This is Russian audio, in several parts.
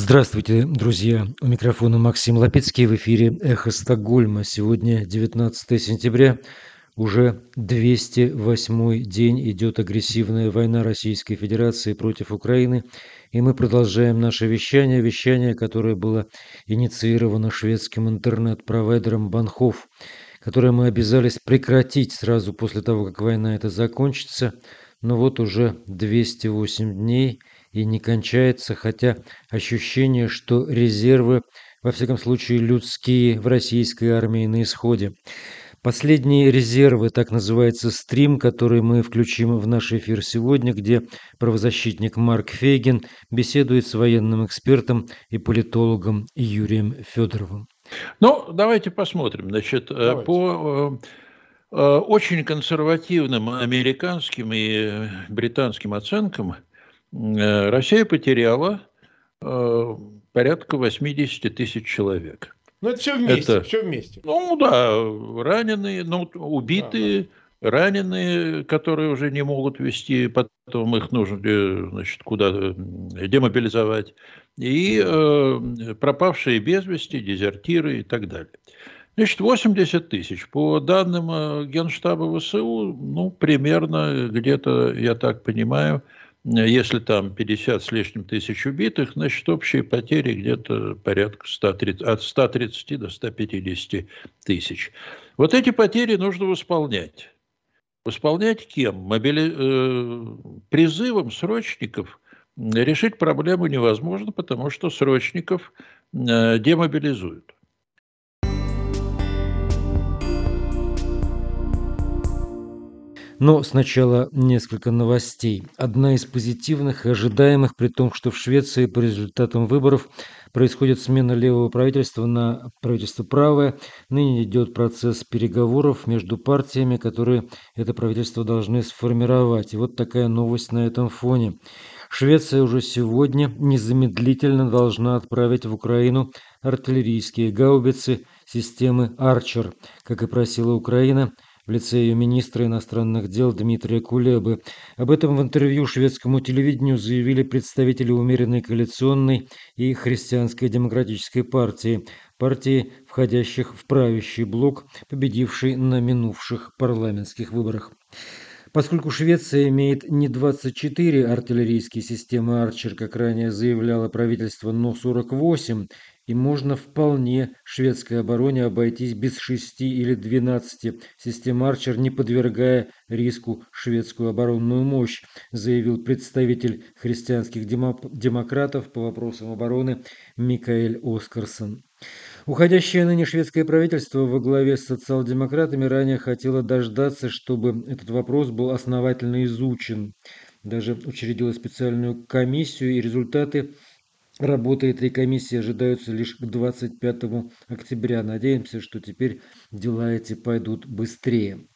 Здравствуйте, друзья! У микрофона Максим Лапецкий в эфире «Эхо Стокгольма». Сегодня 19 сентября, уже 208 день идет агрессивная война Российской Федерации против Украины, и мы продолжаем наше вещание, вещание, которое было инициировано шведским интернет-провайдером Банхов, которое мы обязались прекратить сразу после того, как война эта закончится, но вот уже 208 дней – и не кончается, хотя ощущение, что резервы, во всяком случае людские, в российской армии на исходе. Последние резервы, так называется стрим, который мы включим в наш эфир сегодня, где правозащитник Марк Фейгин беседует с военным экспертом и политологом Юрием Федоровым. Ну, давайте посмотрим. Значит, э, давайте. по э, э, очень консервативным американским и британским оценкам – Россия потеряла э, порядка 80 тысяч человек. Ну, это все вместе, это, все вместе. Ну, да, раненые, ну, убитые, да. раненые, которые уже не могут вести, потом их нужно, э, значит, куда демобилизовать, и э, пропавшие без вести, дезертиры и так далее. Значит, 80 тысяч. По данным Генштаба ВСУ, ну, примерно где-то, я так понимаю, если там 50 с лишним тысяч убитых, значит, общие потери где-то порядка 130, от 130 до 150 тысяч. Вот эти потери нужно восполнять. Восполнять кем? Мобили... Э, призывом срочников решить проблему невозможно, потому что срочников э, демобилизуют. Но сначала несколько новостей. Одна из позитивных и ожидаемых, при том, что в Швеции по результатам выборов происходит смена левого правительства на правительство правое. Ныне идет процесс переговоров между партиями, которые это правительство должны сформировать. И вот такая новость на этом фоне. Швеция уже сегодня незамедлительно должна отправить в Украину артиллерийские гаубицы системы «Арчер», как и просила Украина – в лице ее министра иностранных дел Дмитрия Кулебы. Об этом в интервью шведскому телевидению заявили представители умеренной коалиционной и христианской демократической партии, партии, входящих в правящий блок, победивший на минувших парламентских выборах. Поскольку Швеция имеет не 24 артиллерийские системы «Арчер», как ранее заявляло правительство, но 48, и можно вполне шведской обороне обойтись без шести или двенадцати систем Арчер, не подвергая риску шведскую оборонную мощь, заявил представитель христианских демократов по вопросам обороны Микаэль Оскарсон. Уходящее ныне шведское правительство во главе с социал-демократами ранее хотело дождаться, чтобы этот вопрос был основательно изучен. Даже учредило специальную комиссию, и результаты Работы этой комиссии ожидаются лишь к 25 октября. Надеемся, что теперь дела эти пойдут быстрее.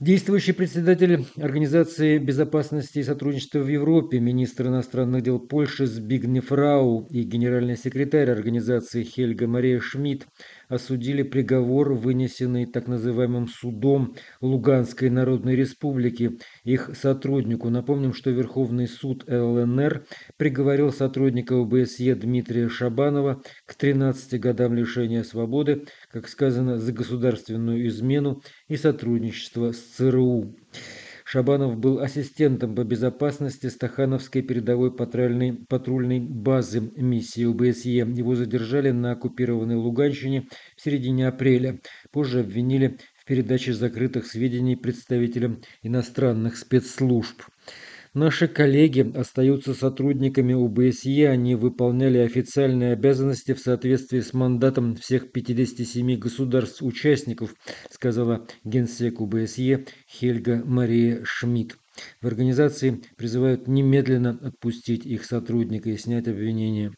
Действующий председатель Организации безопасности и сотрудничества в Европе, министр иностранных дел Польши Збигнев Рау и генеральный секретарь организации Хельга Мария Шмидт осудили приговор, вынесенный так называемым судом Луганской Народной Республики их сотруднику. Напомним, что Верховный суд ЛНР приговорил сотрудника ОБСЕ Дмитрия Шабанова к 13 годам лишения свободы, как сказано, за государственную измену и сотрудничество с ЦРУ. Шабанов был ассистентом по безопасности Стахановской передовой патрульной, патрульной базы миссии ОБСЕ. Его задержали на оккупированной Луганщине в середине апреля. Позже обвинили в передаче закрытых сведений представителям иностранных спецслужб. Наши коллеги остаются сотрудниками ОБСЕ, они выполняли официальные обязанности в соответствии с мандатом всех 57 государств-участников, сказала генсек ОБСЕ Хельга Мария Шмидт. В организации призывают немедленно отпустить их сотрудника и снять обвинения.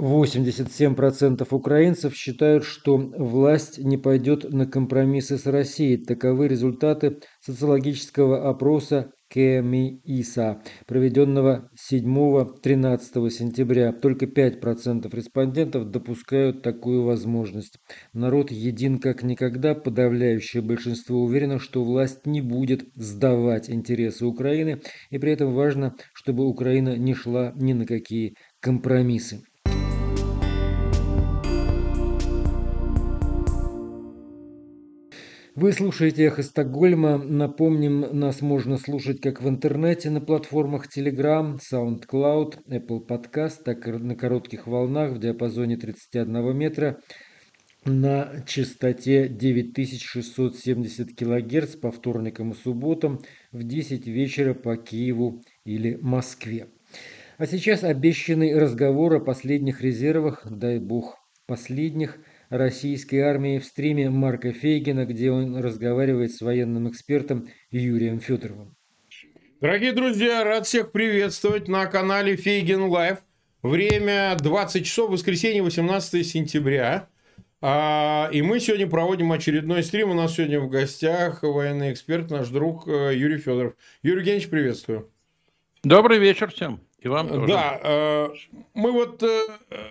87% украинцев считают, что власть не пойдет на компромиссы с Россией. Таковы результаты социологического опроса КМИСа, проведенного 7-13 сентября. Только 5% респондентов допускают такую возможность. Народ един как никогда, подавляющее большинство уверено, что власть не будет сдавать интересы Украины, и при этом важно, чтобы Украина не шла ни на какие компромиссы. Вы слушаете «Эхо Стокгольма». Напомним, нас можно слушать как в интернете на платформах Telegram, SoundCloud, Apple Podcast, так и на коротких волнах в диапазоне 31 метра на частоте 9670 кГц по вторникам и субботам в 10 вечера по Киеву или Москве. А сейчас обещанный разговор о последних резервах, дай бог последних – российской армии в стриме Марка Фейгина, где он разговаривает с военным экспертом Юрием Федоровым. Дорогие друзья, рад всех приветствовать на канале Фейгин Лайв. Время 20 часов, воскресенье, 18 сентября. А, и мы сегодня проводим очередной стрим. У нас сегодня в гостях военный эксперт, наш друг э, Юрий Федоров. Юрий Евгеньевич, приветствую. Добрый вечер всем. И вам тоже. Да, э, мы вот э,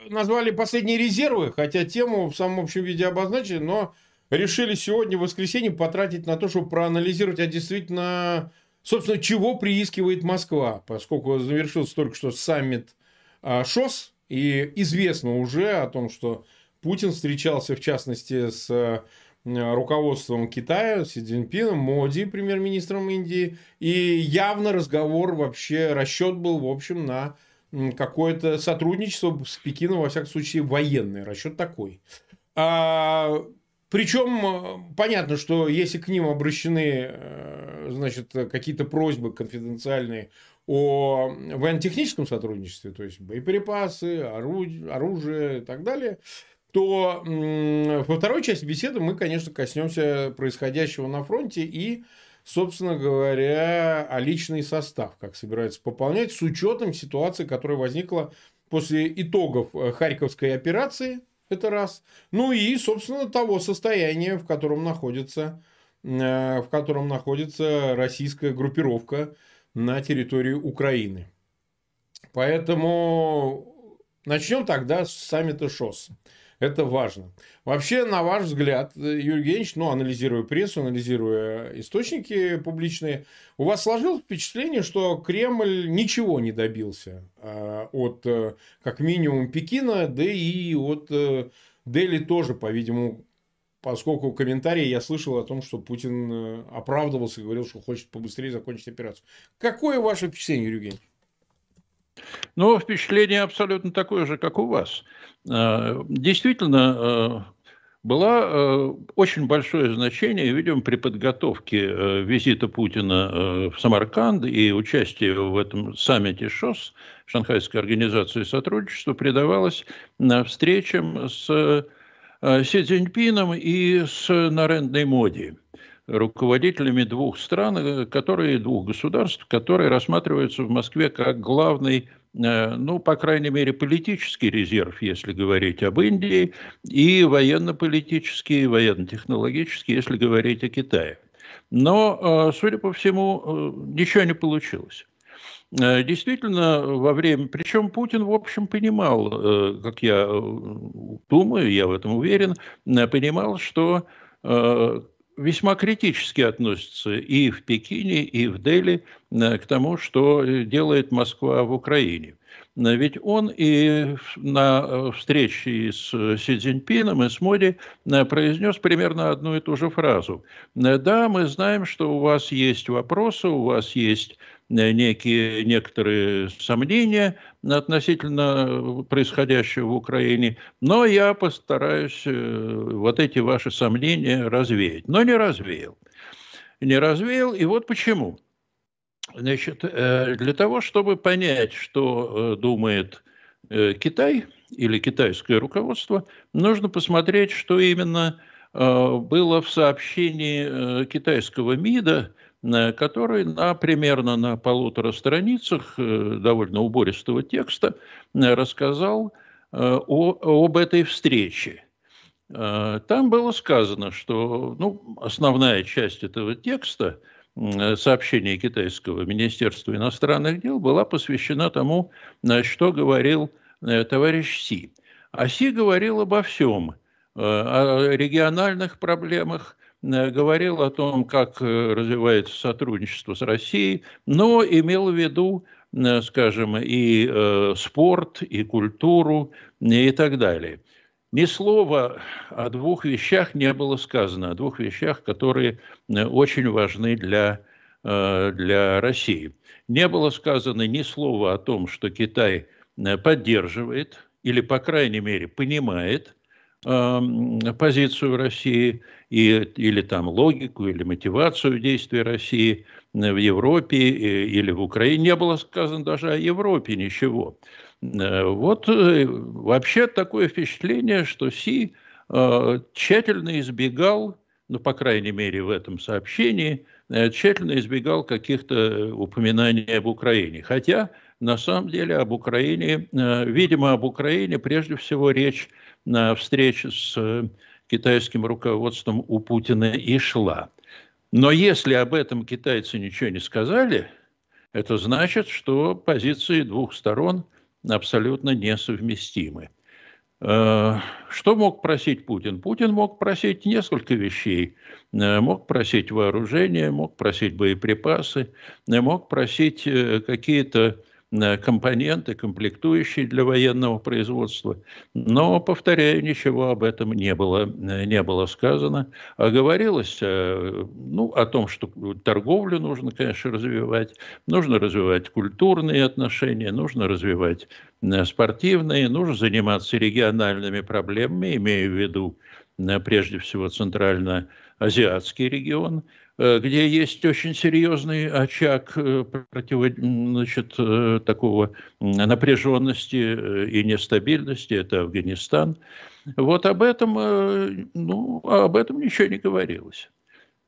назвали последние резервы, хотя тему в самом общем виде обозначили, но решили сегодня, в воскресенье, потратить на то, чтобы проанализировать, а действительно, собственно, чего приискивает Москва, поскольку завершился только что саммит э, ШОС, и известно уже о том, что Путин встречался, в частности, с Э, руководством Китая, Си Цзиньпином, Моди, премьер-министром Индии. И явно разговор вообще, расчет был, в общем, на какое-то сотрудничество с Пекином, во всяком случае, военный расчет такой. А, причем э, понятно, что если к ним обращены э, значит, какие-то просьбы конфиденциальные о военно-техническом сотрудничестве, то есть боеприпасы, оружие и так далее, то во второй части беседы мы, конечно, коснемся происходящего на фронте и, собственно говоря, о личный состав, как собирается пополнять, с учетом ситуации, которая возникла после итогов э, Харьковской операции, это раз. Ну и, собственно, того состояния, в котором находится, э, в котором находится российская группировка на территории Украины. Поэтому начнем тогда с саммита ШОС. Это важно. Вообще, на ваш взгляд, Юрий Евгеньевич, ну, анализируя прессу, анализируя источники публичные, у вас сложилось впечатление, что Кремль ничего не добился э, от, э, как минимум, Пекина, да и от э, Дели тоже, по-видимому, поскольку комментарии я слышал о том, что Путин э, оправдывался и говорил, что хочет побыстрее закончить операцию. Какое ваше впечатление, Юрий Евгеньевич? Ну, впечатление абсолютно такое же, как у вас. Э, действительно, э, было э, очень большое значение, видимо, при подготовке визита Путина в Самарканд и участие в этом саммите ШОС, Шанхайской организации сотрудничества, придавалось встречам с Си Цзиньпином и с Нарендой Моди руководителями двух стран, которые, двух государств, которые рассматриваются в Москве как главный Э, ну, по крайней мере, политический резерв, если говорить об Индии, и военно-политический, военно-технологический, если говорить о Китае. Но, э, судя по всему, э, ничего не получилось. Действительно, во время... Причем Путин, в общем, понимал, как я думаю, я в этом уверен, понимал, что весьма критически относятся и в Пекине, и в Дели э, к тому, что делает Москва в Украине. Ведь он и на э, встрече с Си Цзиньпином и с Моди э, произнес примерно одну и ту же фразу. Да, мы знаем, что у вас есть вопросы, у вас есть некие, некоторые сомнения относительно происходящего в Украине, но я постараюсь э, вот эти ваши сомнения развеять. Но не развеял. Не развеял, и вот почему. Значит, э, для того, чтобы понять, что э, думает Китай или китайское руководство, нужно посмотреть, что именно было в сообщении китайского МИДа Э, который на примерно на полутора страницах э, довольно убористого текста э, рассказал о, об этой встрече. Там было сказано, что ну, основная часть этого текста сообщения китайского Министерства иностранных дел была посвящена тому, что говорил товарищ Си. А Си говорил обо всем, о региональных проблемах, говорил о том, как развивается сотрудничество с Россией, но имел в виду Э, скажем, и э, спорт, и культуру, и так далее. Ни слова о двух вещах не было сказано, о двух вещах, которые э, очень важны для, для России. Не было сказано ни слова о том, что Китай поддерживает или, по крайней мере, понимает позицию России и, или там логику, или мотивацию действий России – в Европе или в Украине. Не было сказано даже о Европе ничего. Э, вот э, вообще такое впечатление, что Си э, тщательно избегал, ну, по крайней мере, в этом сообщении, тщательно избегал каких-то упоминаний об Украине. Хотя, на самом деле, об Украине, видимо, об Украине прежде всего речь на встрече с китайским руководством у Путина и шла. Но если об этом китайцы ничего не сказали, это значит, что позиции двух сторон абсолютно несовместимы. Э, что мог просить Путин? Путин мог просить несколько вещей. Э, мог просить вооружение, мог просить боеприпасы, э, мог просить какие-то компоненты, комплектующие для военного производства. Но, повторяю, ничего об этом не было, не было сказано. А говорилось э, ну, о том, что торговлю нужно, конечно, развивать, нужно развивать культурные отношения, нужно развивать э, спортивные, нужно заниматься региональными проблемами, имея в виду э, прежде всего Центрально-Азиатский регион – Э, где есть очень серьезный очаг э, против, значит, э, такого напряженности и нестабильности, это Афганистан. Вот об этом, ну, об этом ничего не говорилось.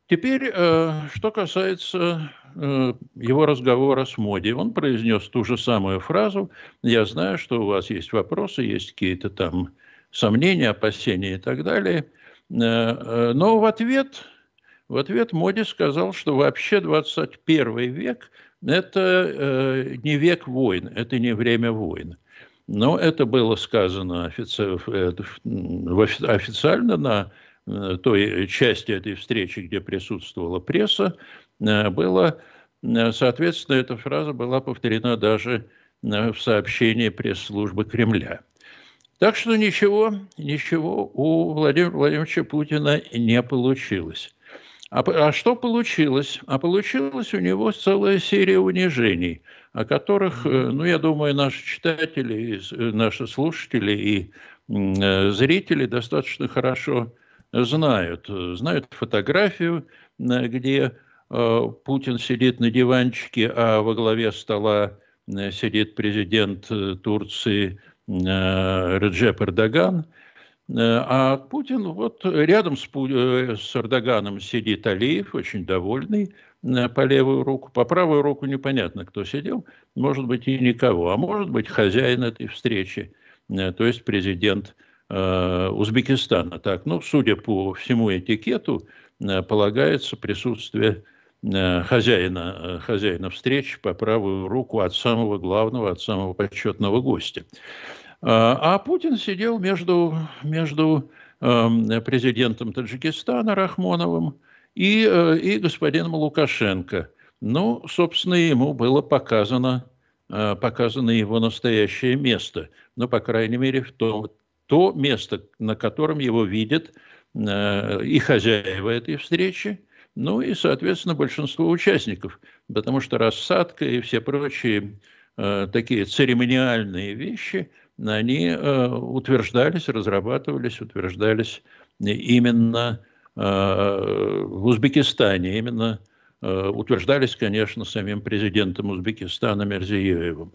Теперь, что касается его разговора с Моди, он произнес ту же самую фразу. Я знаю, что у вас есть вопросы, есть какие-то там сомнения, опасения и так далее. Но в ответ в ответ Моди сказал, что вообще 21 век – это э, не век войн, это не время войн. Но это было сказано официально на э, той части этой встречи, где присутствовала пресса, э, было, э, соответственно, эта фраза была повторена даже в сообщении пресс-службы Кремля. Так что ничего, ничего у Владимира Владимировича Путина не получилось. А, а что получилось? А получилось у него целая серия унижений, о которых, э, ну, я думаю, наши читатели, э, наши слушатели и э, зрители достаточно хорошо знают. Знают фотографию, где Путин сидит на диванчике, а во главе стола сидит президент Турции Реджеп Эрдоган – а Путин, вот рядом с, э, с Эрдоганом сидит Алиев, очень довольный, э, по левую руку. По правую руку непонятно, кто сидел. Может быть, и никого. А может быть, хозяин этой встречи, то есть президент Узбекистана. Так, ну, судя по всему этикету, полагается присутствие хозяина, хозяина встречи по правую руку от самого главного, от самого почетного гостя. А, а Путин сидел между, между эм, президентом Таджикистана Рахмоновым и, э, и господином Лукашенко. Ну, собственно, ему было показано, э, показано его настоящее место. Ну, по крайней мере, то, то место, на котором его видят э, и хозяева этой встречи, ну и, соответственно, большинство участников, потому что рассадка и все прочие такие церемониальные вещи – они э, утверждались, разрабатывались, утверждались именно э, в Узбекистане, именно э, утверждались, конечно, самим президентом Узбекистана Мерзиевым.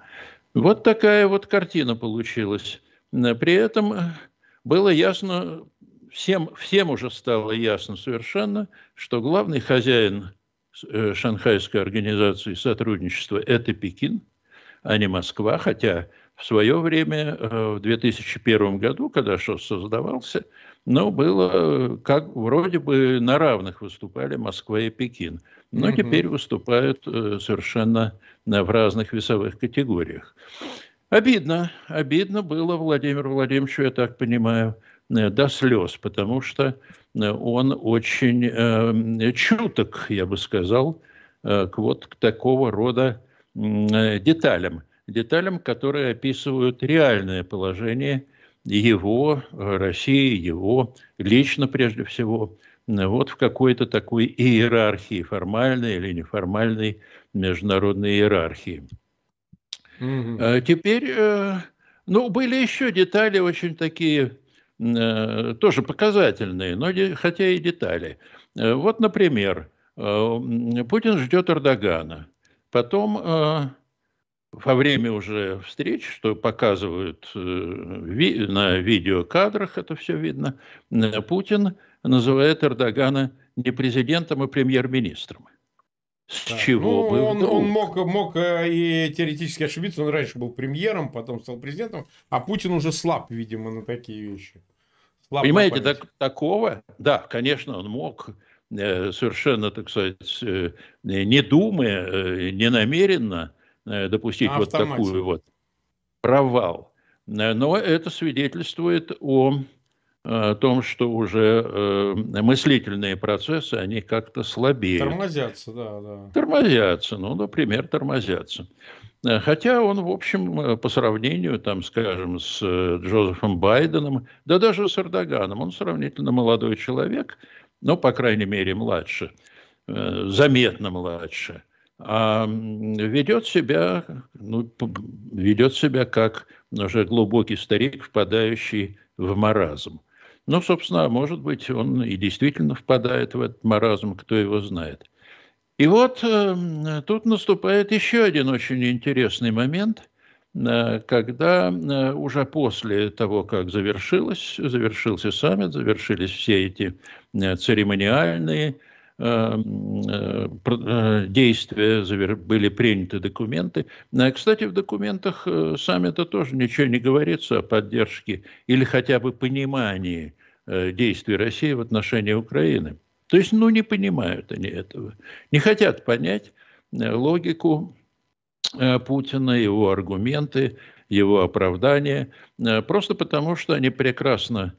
Вот такая вот картина получилась. При этом было ясно, всем, всем уже стало ясно совершенно, что главный хозяин Шанхайской организации сотрудничества – это Пекин, а не Москва, хотя в свое время, э, в 2001 году, когда ШОС создавался, но было как вроде бы на равных выступали Москва и Пекин. Но угу. теперь выступают совершенно в разных весовых категориях. Обидно, обидно было Владимиру Владимировичу, я так понимаю, до слез, потому что он очень э, чуток, я бы сказал, э, к вот к такого рода э, деталям, деталям, которые описывают реальное положение его, России, его лично прежде всего, вот в какой-то такой иерархии, формальной или неформальной международной иерархии. Mm-hmm. Теперь, ну, были еще детали очень такие Э, тоже показательные, но хотя и детали. Э, вот, например, э, Путин ждет Эрдогана. Потом во время уже встреч, что показывают на видеокадрах, это все видно, Путин называет Эрдогана не президентом, а премьер-министром. С да. чего ну, бы он, он мог, мог и теоретически ошибиться. Он раньше был премьером, потом стал президентом, а Путин уже слаб, видимо, на такие вещи. Слаб Понимаете, так, такого, да, конечно, он мог э, совершенно, так сказать, э, не думая, э, не намеренно допустить вот такую вот провал. Но это свидетельствует о о том, что уже э, мыслительные процессы, они как-то слабее. Тормозятся, да, да. Тормозятся, ну, например, тормозятся. Э, хотя он, в общем, э, по сравнению, там, скажем, с э, Джозефом Байденом, да даже с Эрдоганом, он сравнительно молодой человек, ну, по крайней мере, младше, заметно младше, а ведет себя, ну, ведет себя как уже глубокий старик, впадающий в маразм. Ну, собственно, может быть, он и действительно впадает в этот маразм, кто его знает. И вот э, тут наступает еще один очень интересный момент, э, когда э, уже после того, как завершилось, завершился саммит, завершились все эти э, церемониальные действия, завер... были приняты документы. Э, кстати, в документах э, саммита тоже ничего не говорится о поддержке или хотя бы понимании э, действий России в отношении Украины. То есть, ну, не понимают они этого. Не хотят понять э, логику э, Путина, его аргументы, его оправдания, э, просто потому что они прекрасно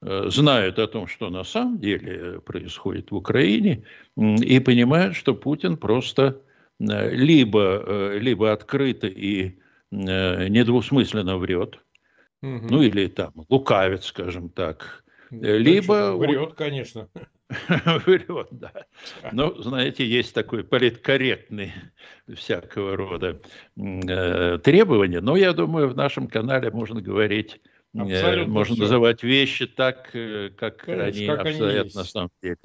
знают о том, что на самом деле происходит в Украине, и понимают, что Путин просто либо, либо открыто и недвусмысленно врет, угу. ну или там лукавит, скажем так, либо... Врет, конечно. Врет, да. Но, знаете, есть такой политкорректный всякого рода э, требования. Но я думаю, в нашем канале можно говорить, э, можно все. называть вещи так, э, как Конечно, они как обстоят они на самом деле.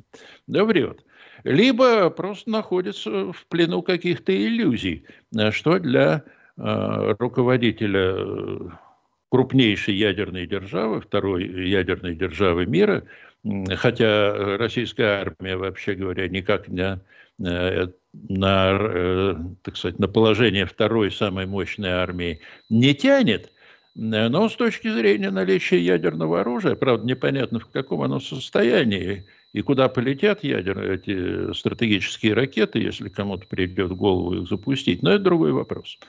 Да врет. Либо просто находится в плену каких-то иллюзий, э, что для э, руководителя э, крупнейшей ядерной державы, второй ядерной державы мира – хотя российская армия, вообще говоря, никак не э, на, э, так сказать, на положение второй самой мощной армии не тянет, но с точки зрения наличия ядерного оружия, правда, непонятно в каком оно состоянии и куда полетят ядерные эти стратегические ракеты, если кому-то придет в голову их запустить, но это другой вопрос.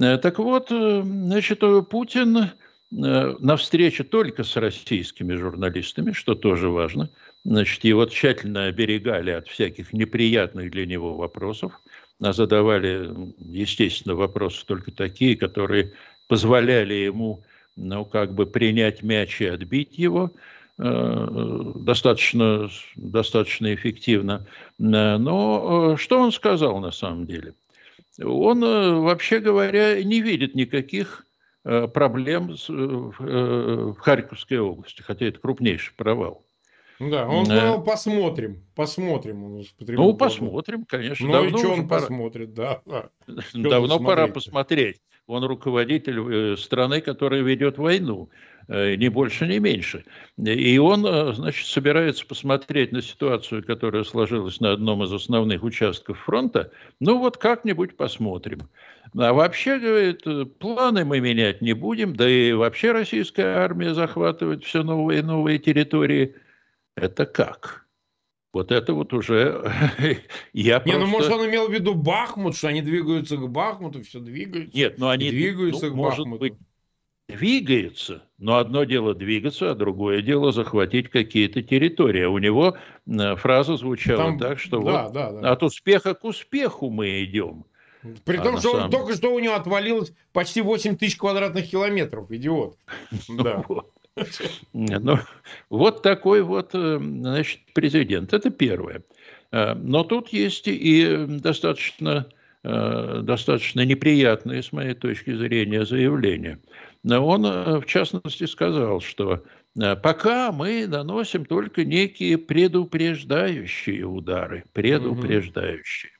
Э, так вот, значит, Путин Э, на встрече только с российскими журналистами, что тоже важно. Значит, его тщательно оберегали от всяких неприятных для него вопросов, а задавали, естественно, вопросы только такие, которые позволяли ему, ну, как бы принять мяч и отбить его э, достаточно, достаточно эффективно. Но э, что он сказал на самом деле? Он, вообще говоря, не видит никаких проблем э, в Харьковской области, хотя это крупнейший провал. Да, он сказал, посмотрим, посмотрим. Он ну, посмотрим, конечно. Ну, и что он пора... посмотрит, да. Давно пора посмотреть. Он руководитель страны, которая ведет войну. Э, ни больше, ни меньше. И он, э, значит, собирается посмотреть на ситуацию, которая сложилась на одном из основных участков фронта. Ну вот как-нибудь посмотрим. А вообще, говорит, планы мы менять не будем, да и вообще российская армия захватывает все новые и новые территории. Это как? Вот это вот уже я Не, просто... ну может он имел в виду Бахмут, что они двигаются к Бахмуту, все двигаются. Нет, но они двигаются ну, к может Бахмуту. Быть, двигается, но одно дело двигаться, а другое дело захватить какие-то территории. У него э, фраза звучала Там, так, что да, вот да, да. от успеха к успеху мы идем. При а том, что самом... только что у него отвалилось почти 8 тысяч квадратных километров, идиот. Да. Ну, вот такой вот, э, значит, президент. Это первое. Э, но тут есть и достаточно, достаточно неприятные, с моей точки зрения, заявления – он, э, в частности, сказал, что э, пока мы наносим только некие предупреждающие удары, предупреждающие.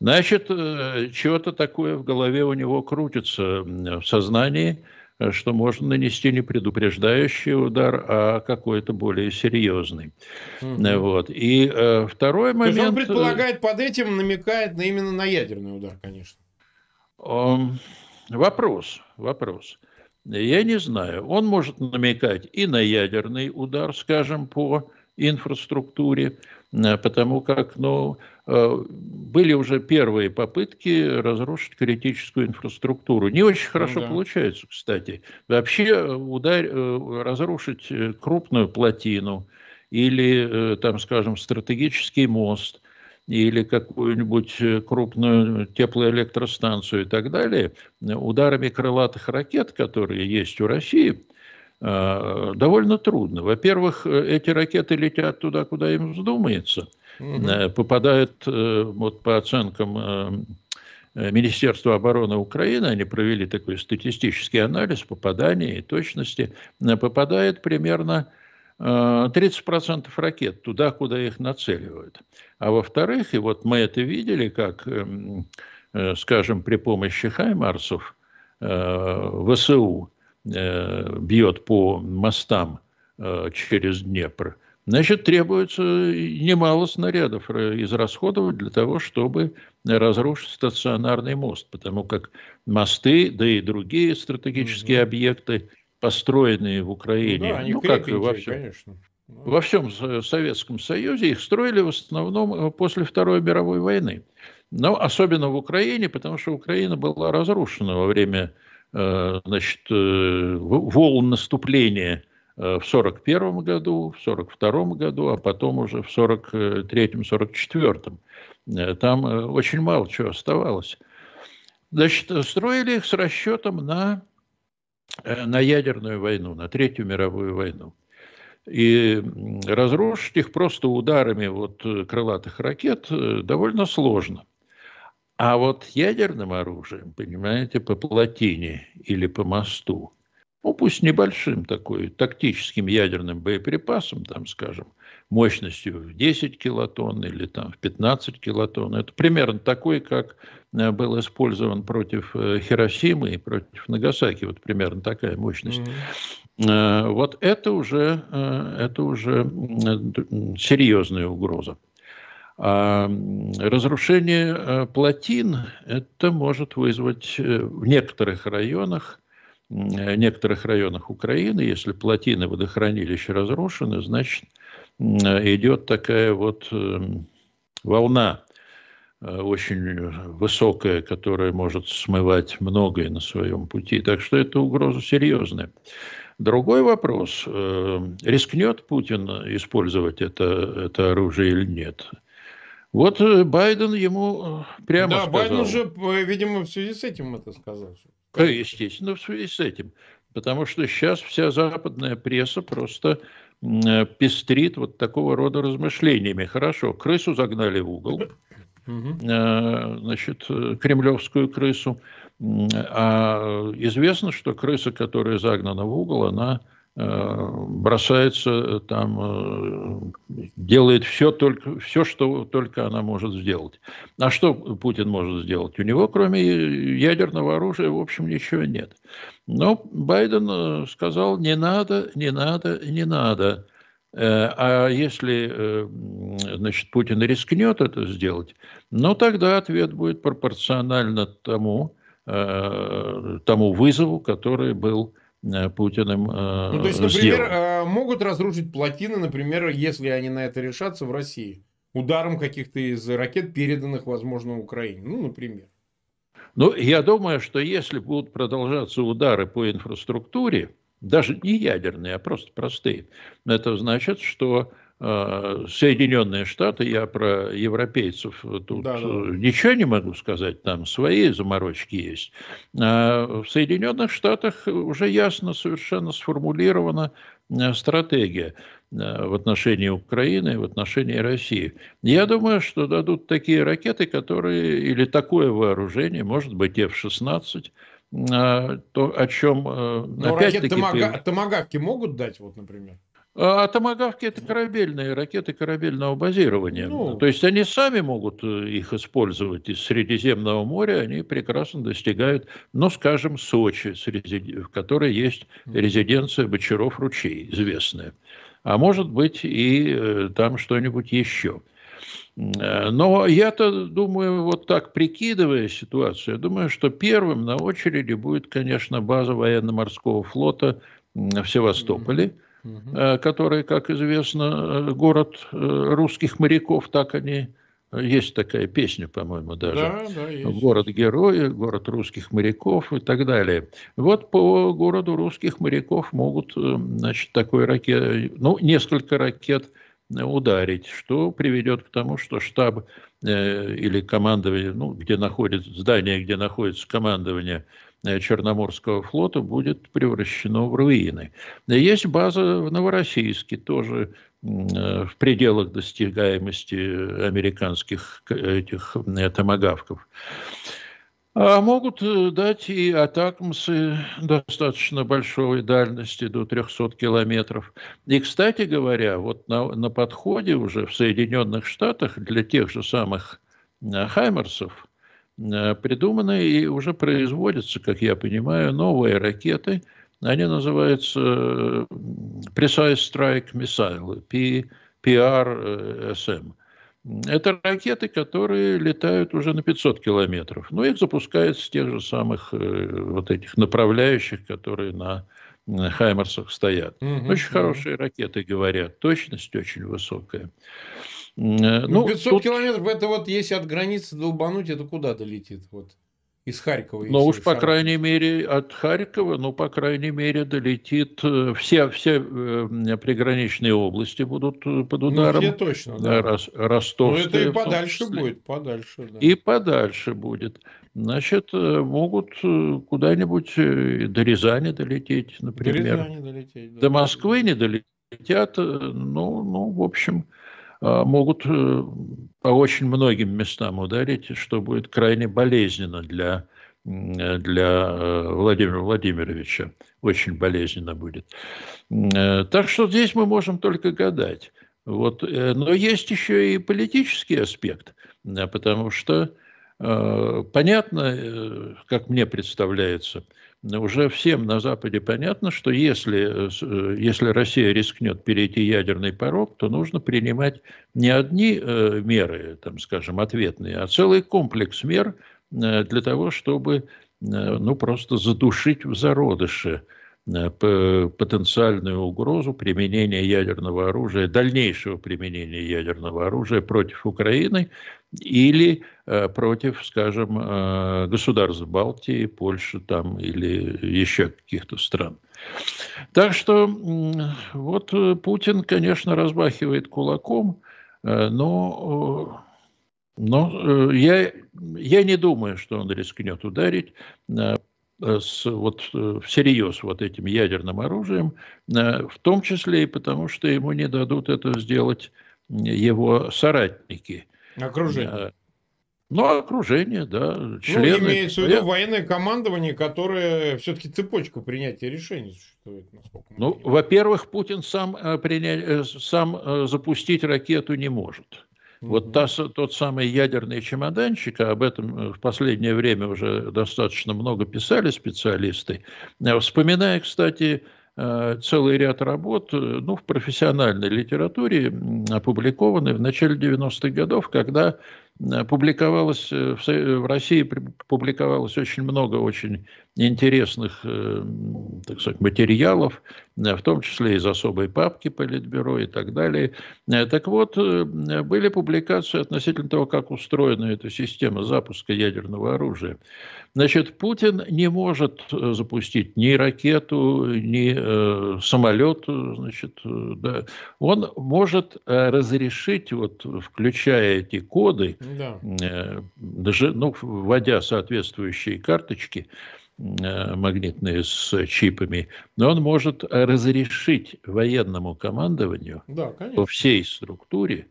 Значит, э, что-то такое в голове у него крутится в сознании, что можно нанести не предупреждающий удар, а какой-то более серьезный. Угу. Вот. И э, второй момент... То есть он предполагает под этим, намекает на именно на ядерный удар, конечно. Э, вопрос, вопрос. Я не знаю. Он может намекать и на ядерный удар, скажем, по инфраструктуре, э, потому как ну, э, были уже первые попытки разрушить критическую инфраструктуру. Не очень хорошо да. получается, кстати. Вообще э, удар, разрушить крупную плотину или, там, скажем, стратегический мост – или какую-нибудь э, крупную теплоэлектростанцию и так далее, ударами крылатых ракет, которые есть у России, э, довольно трудно. Во-первых, эти ракеты летят туда, куда им вздумается, угу. попадают, вот по оценкам Министерства обороны Украины, они провели такой статистический анализ попадания и точности, попадает примерно 30% ракет туда, куда их нацеливают. А во-вторых, и вот мы это видели, как, э, скажем, при помощи Хаймарсов э, ВСУ э, бьет по мостам через Днепр, значит, требуется немало снарядов израсходовать для того, чтобы разрушить стационарный мост, потому как мосты, да и другие стратегические mm-hmm. объекты, построенные в Украине, ну, да, ну как и во всем, конечно. Во всем Советском Союзе их строили в основном э, после Второй мировой войны. Но особенно в Украине, потому что Украина была разрушена во время э, значит, э, волн наступления в 1941 году, в 1942 году, а потом уже в 1943-1944. Там очень мало чего оставалось. Значит, строили их с расчетом на, на ядерную войну, на Третью мировую войну. И разрушить их просто ударами вот э, крылатых ракет э, довольно сложно. А вот ядерным оружием, понимаете, по плотине или по мосту, ну пусть небольшим такой тактическим ядерным боеприпасом, там, скажем, мощностью в 10 килотонн или там в 15 килотонн, это примерно такой, как э, был использован против Хиросимы и против Нагасаки, вот примерно такая мощность. Mm-hmm Э, вот это уже, э, это уже серьезная угроза. А разрушение э, плотин это может вызвать в некоторых районах, в некоторых районах Украины, если плотины водохранилища разрушены, значит идет такая вот волна очень высокая, которая может смывать многое на своем пути. Так что это угроза серьезная. Другой вопрос, э, рискнет Путин использовать это, это оружие или нет. Вот э, Байден ему э, прямо да, сказал. Да, Байден уже, видимо, в связи с этим это сказал. Естественно, в связи с этим. Потому что сейчас вся западная пресса просто пестрит вот такого рода размышлениями. Хорошо, крысу загнали в угол, значит, кремлевскую крысу. А известно, что крыса, которая загнана в угол, она бросается там, делает все, только, все, что только она может сделать. А что Путин может сделать? У него, кроме ядерного оружия, в общем, ничего нет. Но Байден сказал, не надо, не надо, не надо. А если значит, Путин рискнет это сделать, ну тогда ответ будет пропорционально тому, тому вызову, который был Э, Путиным Ну, то есть, например, сделан. Э, могут разрушить плотины, например, если они на это решатся в России, ударом каких-то из ракет, переданных, возможно, Украине. Ну, например. Ну, я думаю, что если будут продолжаться удары по инфраструктуре, даже не ядерные, а просто простые, это значит, что Э, Соединенные Штаты, я про европейцев тут да, да. ничего не могу сказать, там свои заморочки есть. А в Соединенных Штатах уже ясно совершенно сформулирована э, стратегия э, в отношении Украины, в отношении России. Я думаю, что дадут такие ракеты, которые, или такое вооружение, может быть, F-16, то, о чем... Но ракеты томага... томагавки могут дать, вот, например? А томагавки – это корабельные ракеты корабельного базирования. Ну, То есть они сами могут э, их использовать из Средиземного моря, они прекрасно достигают, ну, скажем, Сочи, в которой есть резиденция Бочаров ручей, известная. А может быть и э, там что-нибудь еще. Э, но я-то думаю, вот так прикидывая ситуацию, я думаю, что первым на очереди будет, конечно, база военно-морского флота в Севастополе. Mm-hmm угу. который, как известно, э, город э, русских моряков, так они есть такая песня, по-моему, даже. Да, да, есть. Город герои, город русских моряков и так далее. Вот по городу русских моряков могут, значит, такой ракет, ну, несколько ракет ударить, что приведет к тому, что штаб э, или командование, ну, где находится здание, где находится командование Черноморского флота будет превращено в руины. Есть база в Новороссийске, тоже э, в пределах достигаемости американских этих э, томогавков. А могут дать и атакмсы достаточно большой дальности, до 300 километров. И, кстати говоря, вот на, на подходе уже в Соединенных Штатах для тех же самых Хаймерсов – Э, придуманы и уже производятся, как я понимаю, новые ракеты. Они называются э, Precise Strike Missile, PRSM. Это ракеты, которые летают уже на 500 километров. Но их запускают с тех же самых э, вот этих направляющих, которые на Хаймерсах стоят. Угу, очень угу. хорошие ракеты, говорят. Точность очень высокая. Э, ну, 500 тут... километров, это вот если от границы долбануть, это куда долетит? Вот из Харькова. Ну уж, по крайней мере, от Харькова, ну, по крайней мере, долетит. Э, все, все э, приграничные области будут под ну, ударом. Ну, все точно, да. Рос, Ростовская. Ну, это и подальше будет, подальше. Да. И подальше будет. Значит, могут куда-нибудь до Рязани долететь, например. До Рязани долететь, да. До Москвы не долетят, ну, ну, в общем... А, могут э, по очень многим местам ударить, что будет крайне болезненно для, для э, Владимира Владимировича. Очень болезненно будет. Э, так что здесь мы можем только гадать. Вот. Но есть еще и политический аспект, потому что понятно, как мне представляется, уже всем на Западе понятно, что если, э, если Россия рискнет перейти ядерный порог, то нужно принимать не одни э, меры, там, скажем, ответные, а целый комплекс мер э, для того, чтобы ну, просто задушить в зародыше потенциальную угрозу применения ядерного оружия, дальнейшего применения ядерного оружия против Украины или э, против, скажем, э, государств Балтии, Польши там или еще каких-то стран. Так что вот э, Путин, конечно, разбахивает кулаком, но, но я, я не думаю, что он рискнет ударить с, вот, всерьез вот этим ядерным оружием, в том числе и потому, что ему не дадут это сделать его соратники – Окружение. Ну, окружение, да, Ну, члены. имеется в Я- виду военное командование, которое все-таки цепочка принятия решений существует, насколько Ну, во-первых, Путин сам, э, принять, э, сам э, запустить ракету не может. Вот та тот самый ядерный чемоданчик, а об этом в последнее время уже достаточно много писали специалисты, вспоминая, кстати, целый ряд работ э, ну, в профессиональной литературе, м, опубликованных в начале 90-х годов, когда э, публиковалось э, в России публиковалось очень много очень интересных, э, так сказать, материалов, э, в том числе из особой папки Политбюро и так далее. Э, Так вот, э, были публикации относительно того, как устроена эта система запуска ядерного оружия. Значит, Путин не может э, запустить ни ракету, ни э, самолет, э, значит, э, да. Он может разрешить, вот, включая эти коды, Да. э, даже, ну, вводя соответствующие карточки магнитные с чипами, но он может разрешить военному командованию Да, по всей структуре,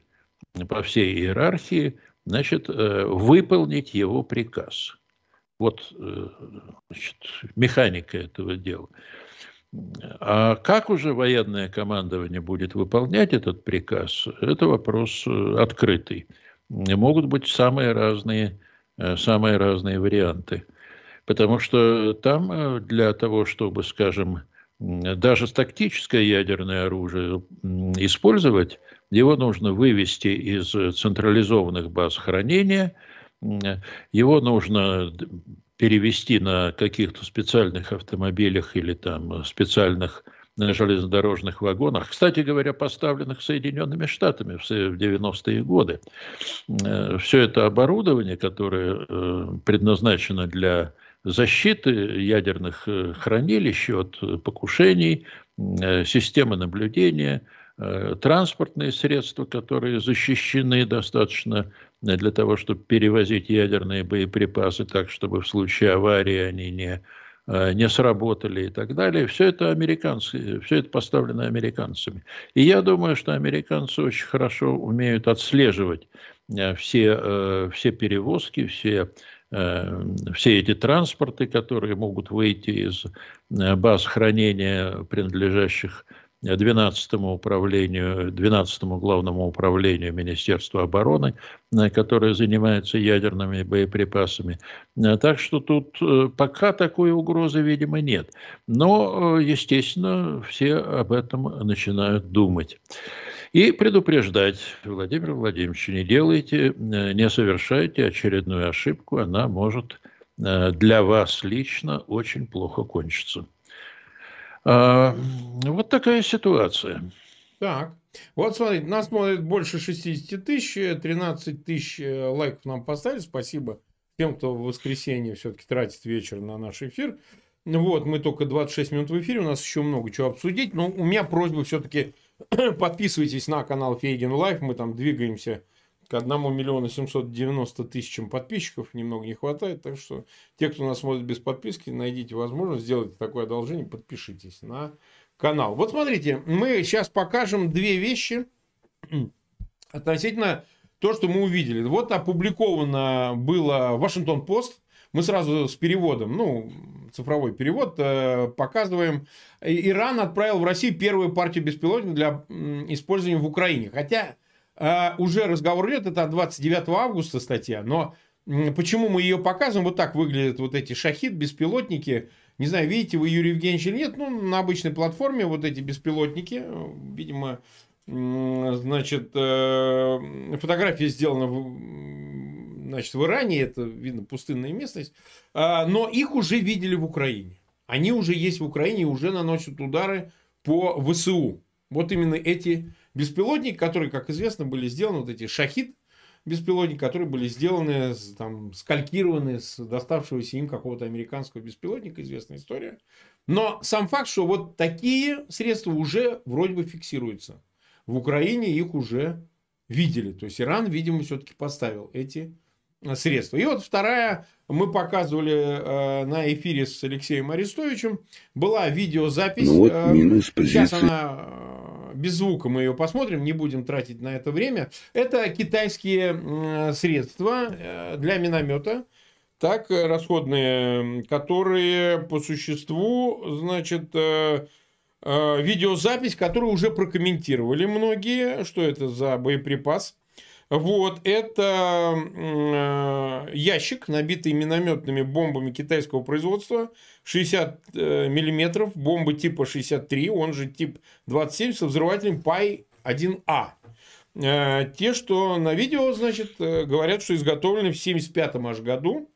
по всей иерархии, значит, выполнить его приказ. Вот э, значит, механика этого дела. А как уже военное командование будет выполнять этот приказ, это вопрос э, открытый. Могут быть самые разные, э, самые разные варианты. Потому что там для того, чтобы, скажем, даже тактическое ядерное оружие использовать, его нужно вывести из централизованных баз хранения, его нужно перевести на каких-то специальных автомобилях или там э, специальных на железнодорожных вагонах, кстати говоря, поставленных Соединенными Штатами в се- в 90-е годы. Все это оборудование, которое э, предназначено для защиты ядерных э, хранилищ от э, покушений, э, системы наблюдения, э, транспортные средства, которые защищены достаточно э, для того, чтобы перевозить ядерные боеприпасы так, чтобы в случае аварии они не, э, не сработали и так далее. Все это американцы, все это поставлено американцами. И я думаю, что американцы очень хорошо умеют отслеживать э, все, э, все перевозки, все, э, все эти транспорты, которые могут выйти из э, баз хранения, принадлежащих 12 управлению, 12 главному управлению Министерства обороны, э, которое занимается ядерными боеприпасами. Э, Так что тут э, пока такой угрозы, видимо, нет. Но, естественно, все об этом начинают думать. И предупреждать, Владимир Владимирович, не делайте, не совершайте очередную ошибку, она может для вас лично очень плохо кончиться. А, Вот такая ситуация. Так. Вот смотрите, нас смотрит больше 60 тысяч, 13 тысяч э, лайков нам поставили. Спасибо тем, кто в воскресенье все-таки тратит вечер на наш эфир. Вот, мы только 26 минут в эфире, у нас еще много чего обсудить. Но у меня просьба все-таки подписывайтесь на канал Фейгин Live. Мы там двигаемся к 1 миллиону 790 тысячам подписчиков. Немного не хватает. Так что те, кто нас смотрит без подписки, найдите возможность, сделайте такое одолжение, подпишитесь на канал. Вот смотрите, мы сейчас покажем две вещи относительно то, что мы увидели. Вот опубликовано было Вашингтон Пост. Мы сразу с переводом, ну, цифровой перевод, э, показываем. Иран отправил в Россию первую партию беспилотников для использования в Украине. Хотя уже разговор идет, это от 29 августа статья, но почему мы ее показываем? Вот так выглядят вот эти шахид, беспилотники. Не знаю, видите вы Юрий Евгеньевич или нет, ну, на обычной платформе вот эти беспилотники, видимо, значит, э, фотография сделана в, значит, в Иране, это, видно, пустынная местность, А, но их уже видели в Украине. Они уже есть в Украине и уже наносят удары по ВСУ. Вот именно эти беспилотники, которые, как известно, были сделаны, вот эти шахид, беспилотники, которые были сделаны, там, скалькированы с доставшегося им какого-то американского беспилотника, известная история. Но сам факт, что вот такие средства уже вроде бы фиксируются. В Украине их уже видели. То есть Иран, видимо, все-таки поставил эти э, средства. И вот вторая, мы показывали э, на эфире с Алексеем Арестовичем, была видеозапись. Ну вот э, минус Сейчас она, э, без звука мы ее посмотрим, не будем тратить на это время. Это китайские средства для миномета, так, расходные, которые по существу, значит, видеозапись, которую уже прокомментировали многие, что это за боеприпас. Вот, это э, ящик, набитый минометными бомбами китайского производства, 60 э, миллиметров, бомбы типа 63, он же тип 27, со взрывателем PAI-1A. Э, те, что на видео, значит, говорят, что изготовлены в 75 аж году.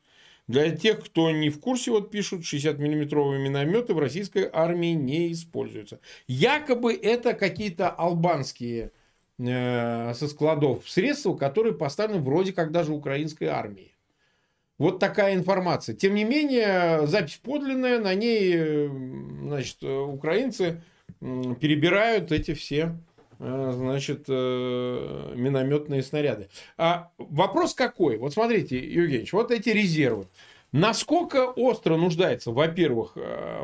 Для тех, кто не в курсе, вот пишут, 60-миллиметровые минометы в российской армии не используются. Якобы это какие-то албанские со складов средства, которые поставлены вроде как даже украинской армии. Вот такая информация. Тем не менее, запись подлинная, на ней э, значит, украинцы перебирают эти все э, значит, минометные снаряды. А вопрос какой? Вот смотрите, Евгеньевич, вот эти резервы. Насколько остро нуждается, во-первых,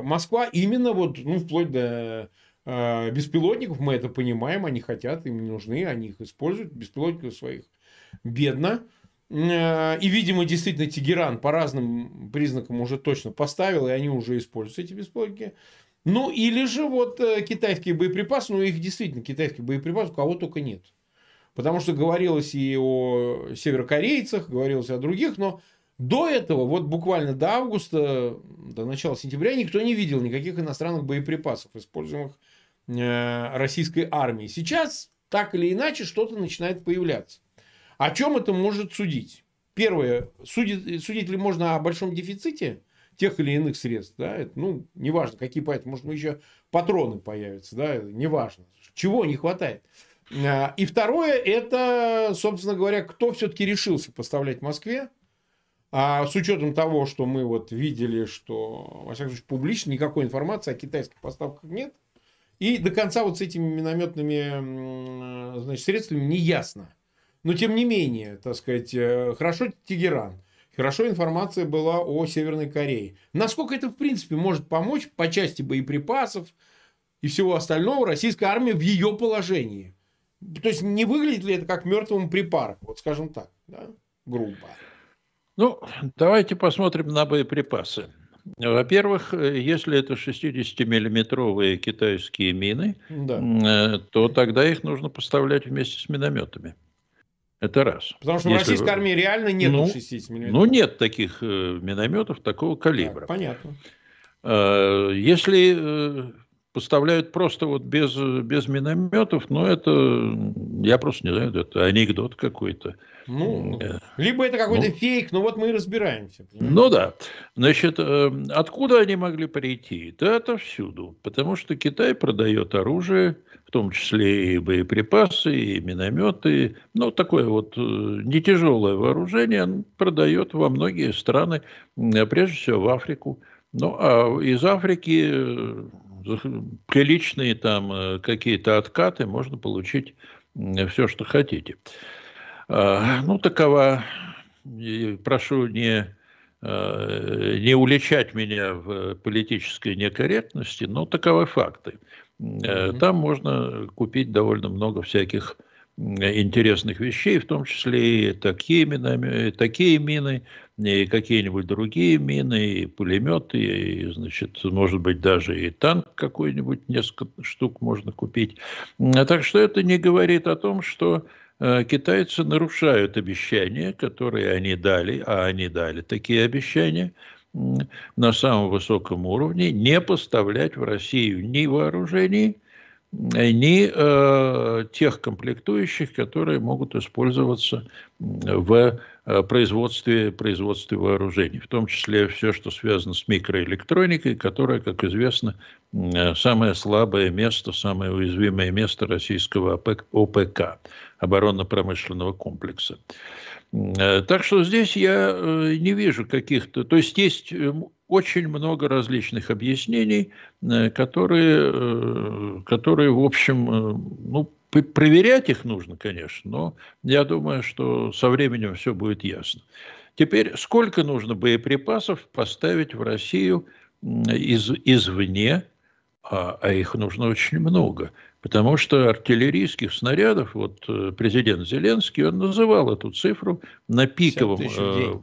Москва именно вот, ну, вплоть до беспилотников, мы это понимаем, они хотят, им нужны, они их используют, беспилотников своих бедно. А, и, видимо, действительно Тегеран по разным признакам уже точно поставил, и они уже используют эти беспилотники. Ну, или же вот э, китайские боеприпасы, ну, их действительно китайских боеприпасов у кого только нет. Потому что говорилось и о северокорейцах, говорилось и о других, но до этого, вот буквально до августа, до начала сентября, никто не видел никаких иностранных боеприпасов, используемых российской армии. Сейчас так или иначе что-то начинает появляться. О чем это может судить? Первое, судить, судить ли можно о большом дефиците тех или иных средств, да, это, ну, неважно, какие поэтому, может, еще патроны появятся, да, неважно, чего не хватает. Э, и второе, это, собственно говоря, кто все-таки решился поставлять Москве, а с учетом того, что мы вот видели, что, во всяком случае, публично никакой информации о китайских поставках нет, и до конца вот с этими минометными значит, средствами не ясно. Но тем не менее, так сказать, э, хорошо Тегеран. Хорошо информация была о Северной Корее. Насколько это, в принципе, может помочь по части боеприпасов и всего остального российской армии в ее положении? То есть, не выглядит ли это как мертвому припарок? Вот скажем так, да? грубо. Ну, давайте посмотрим на боеприпасы. Во-первых, э, если это 60-миллиметровые китайские мины, да. Э, то тогда их нужно поставлять вместе с минометами. Это раз. Потому что если... в российской армии реально нет ну, 60 миллиметров. Ну, нет таких э, минометов такого калибра. Так, понятно. Если поставляют просто вот без, без минометов, но это, я просто не знаю, это анекдот какой-то. Ну, э, либо это какой-то ну, фейк, но вот мы и разбираемся. Понимаете? Ну да. Значит, э, откуда они могли прийти? Да это всюду. Потому что Китай продает оружие, в том числе и боеприпасы, и минометы. Ну, такое вот э, не тяжелое вооружение он продает во многие страны, прежде всего в Африку. Ну, а из Африки приличные там э, какие-то откаты, можно получить все, что хотите. А, ну, такова, прошу не, э, не уличать меня в политической некорректности, но таковы факты. Mm-hmm. Там можно купить довольно много всяких интересных вещей, в том числе и такие, минами, такие мины, и какие-нибудь другие мины, и пулеметы, и, значит, может быть, даже и танк какой-нибудь, несколько штук можно купить. Так что это не говорит о том, что э, китайцы нарушают обещания, которые они дали, а они дали такие обещания на самом высоком уровне, не поставлять в Россию ни вооружений, ни э, тех комплектующих, которые могут использоваться в э, производстве, производстве вооружений, в том числе все, что связано с микроэлектроникой, которая, как известно, э, самое слабое место, самое уязвимое место российского ОПК, оборонно-промышленного комплекса. Э, так что здесь я не вижу каких-то... То есть есть очень много различных объяснений, э, которые, э, которые в общем, э, ну, проверять их нужно, конечно, но я думаю, что со временем все будет ясно. Теперь, сколько нужно боеприпасов поставить в Россию из, извне, а, а их нужно очень много. Потому что артиллерийских снарядов, вот э, президент Зеленский, он называл эту цифру на пиковом, э,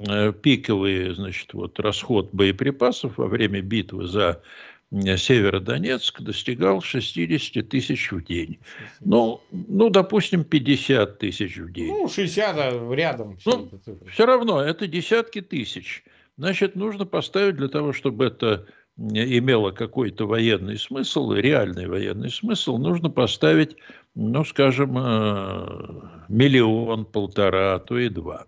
э, пиковый, значит, вот расход боеприпасов во время битвы за Северодонецк достигал 60 тысяч в день. Ну, ну, допустим, 50 тысяч в день. Ну, 60 рядом. Ну, все равно, это десятки тысяч. Значит, нужно поставить для того, чтобы это имело какой-то военный смысл, реальный военный смысл, нужно поставить, ну, скажем, э, миллион, полтора, а то и два.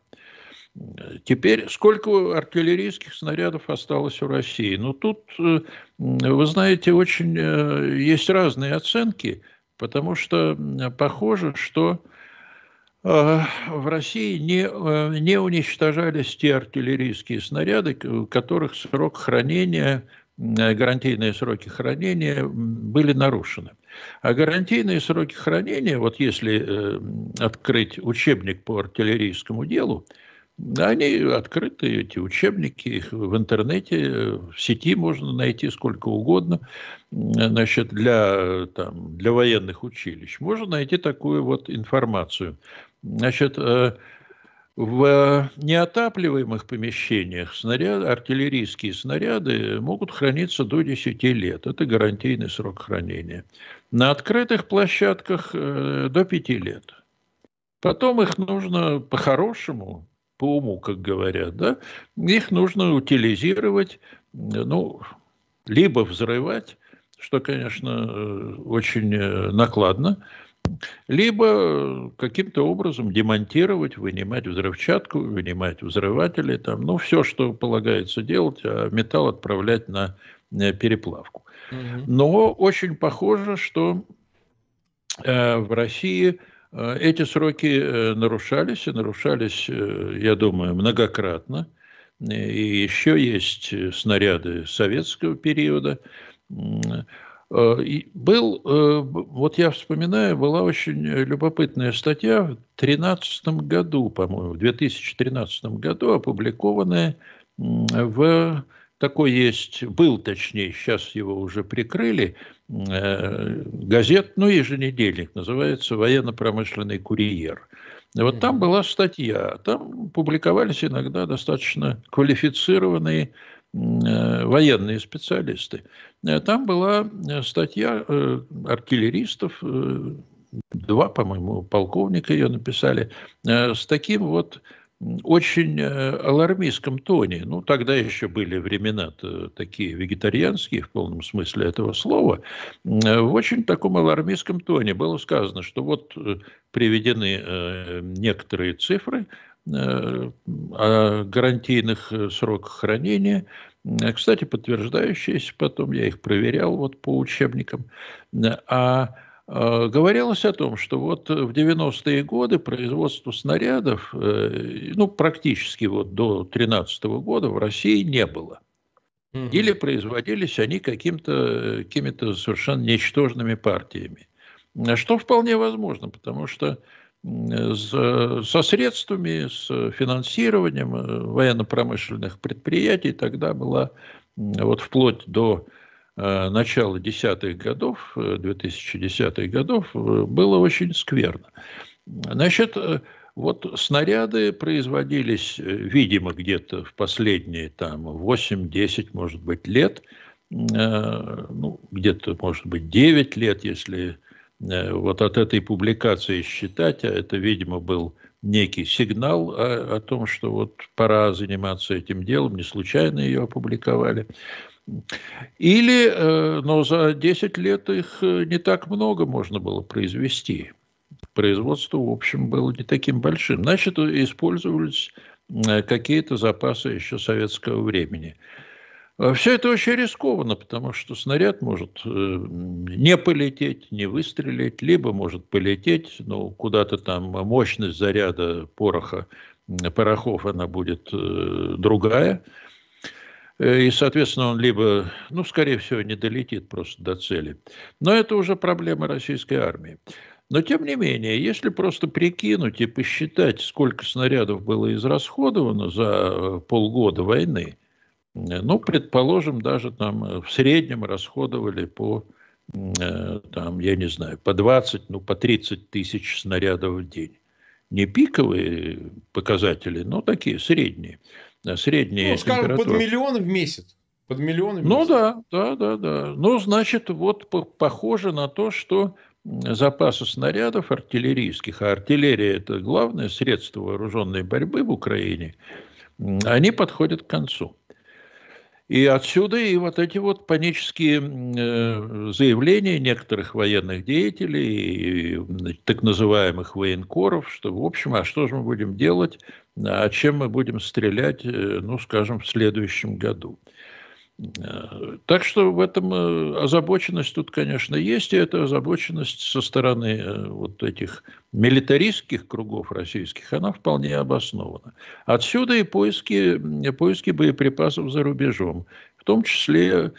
Теперь сколько артиллерийских снарядов осталось у России? Ну, тут, э, вы знаете, очень э, есть разные оценки, потому что похоже, что в России не, не уничтожались те артиллерийские снаряды, у которых срок хранения, гарантийные сроки хранения были нарушены. А гарантийные сроки хранения, вот если открыть учебник по артиллерийскому делу, они открыты, эти учебники, их в интернете, в сети можно найти сколько угодно. Значит, для, там, для военных училищ можно найти такую вот информацию. Значит, э, в неотапливаемых помещениях снаряд, артиллерийские снаряды могут храниться до 10 лет. Это гарантийный срок хранения. На открытых площадках э, до 5 лет. Потом их нужно по-хорошему по уму, как говорят, да, их нужно утилизировать, ну, либо взрывать, что, конечно, э, очень э, накладно, либо каким-то образом демонтировать, вынимать взрывчатку, вынимать взрыватели, там, ну, все, что полагается делать, а металл отправлять на э, переплавку. Но очень похоже, что э, в России Э, эти сроки э, нарушались, и нарушались, э, я думаю, многократно. И еще есть снаряды советского периода. И был, вот я вспоминаю, была очень любопытная статья в 2013 году, по-моему, в 2013 году опубликованная в такой есть, был точнее, сейчас его уже прикрыли, э, газет, ну, еженедельник, называется «Военно-промышленный курьер». Вот там была статья, там публиковались иногда достаточно квалифицированные э, военные специалисты. Э, там была статья артиллеристов, два, по-моему, полковника ее написали, с таким вот очень э, алармистском тоне. Ну, тогда еще были времена такие вегетарианские, в полном смысле этого слова. Э, в очень таком алармистском тоне было сказано, что вот э, приведены некоторые цифры о гарантийных сроках хранения, кстати, подтверждающиеся потом, я их проверял вот по учебникам, а Э, говорилось о том, что вот в 90-е годы производство снарядов, э, ну, практически вот до 2013 года в России не было. Или производились они каким-то, какими-то совершенно ничтожными партиями. Что вполне возможно, потому что со средствами, с финансированием э, военно-промышленных предприятий тогда была вот вплоть до Э, начала десятых годов, 2010-х э, годов, э, было очень скверно. Значит, вот снаряды производились, видимо, где-то в последние там 8-10, может быть, лет, ну, где-то, может быть, 9 лет, если вот от этой публикации считать, а это, видимо, был некий сигнал о, о том, что вот пора заниматься этим делом, не случайно ее опубликовали. Или, э, но за 10 лет их э, не так много можно было произвести. Производство, в общем, было не таким большим. Значит, использовались э, какие-то запасы еще советского времени. А Все это очень рискованно, потому что снаряд может не полететь, не выстрелить, либо может полететь, но куда-то там мощность заряда пороха, порохов, она будет другая – Э, и, соответственно, он либо, ну, скорее всего, не долетит просто до цели. Но это уже проблема российской армии. Но, тем не менее, если просто прикинуть и посчитать, сколько снарядов было израсходовано за э, полгода войны, э, ну, предположим, даже там в среднем расходовали по там, я не знаю, по 20, ну, по 30 тысяч снарядов в день. Не пиковые показатели, но такие средние. Средние ну, скажем, под миллион в месяц. Под миллион в ну месяц. Ну да, да, да, да. Ну, значит, вот похоже на то, что запасы снарядов артиллерийских, а артиллерия – это главное средство вооруженной борьбы в Украине, они подходят к концу. И отсюда и вот эти вот панические э, заявления некоторых военных деятелей, и так называемых военкоров, что, в общем, а что же мы будем делать, а чем мы будем стрелять, э, ну, скажем, в следующем году. Э, так что в этом э, озабоченность тут, конечно, есть, и эта озабоченность со стороны э, вот этих милитаристских кругов российских, она вполне обоснована. Отсюда и поиски, поиски боеприпасов за рубежом, в том числе,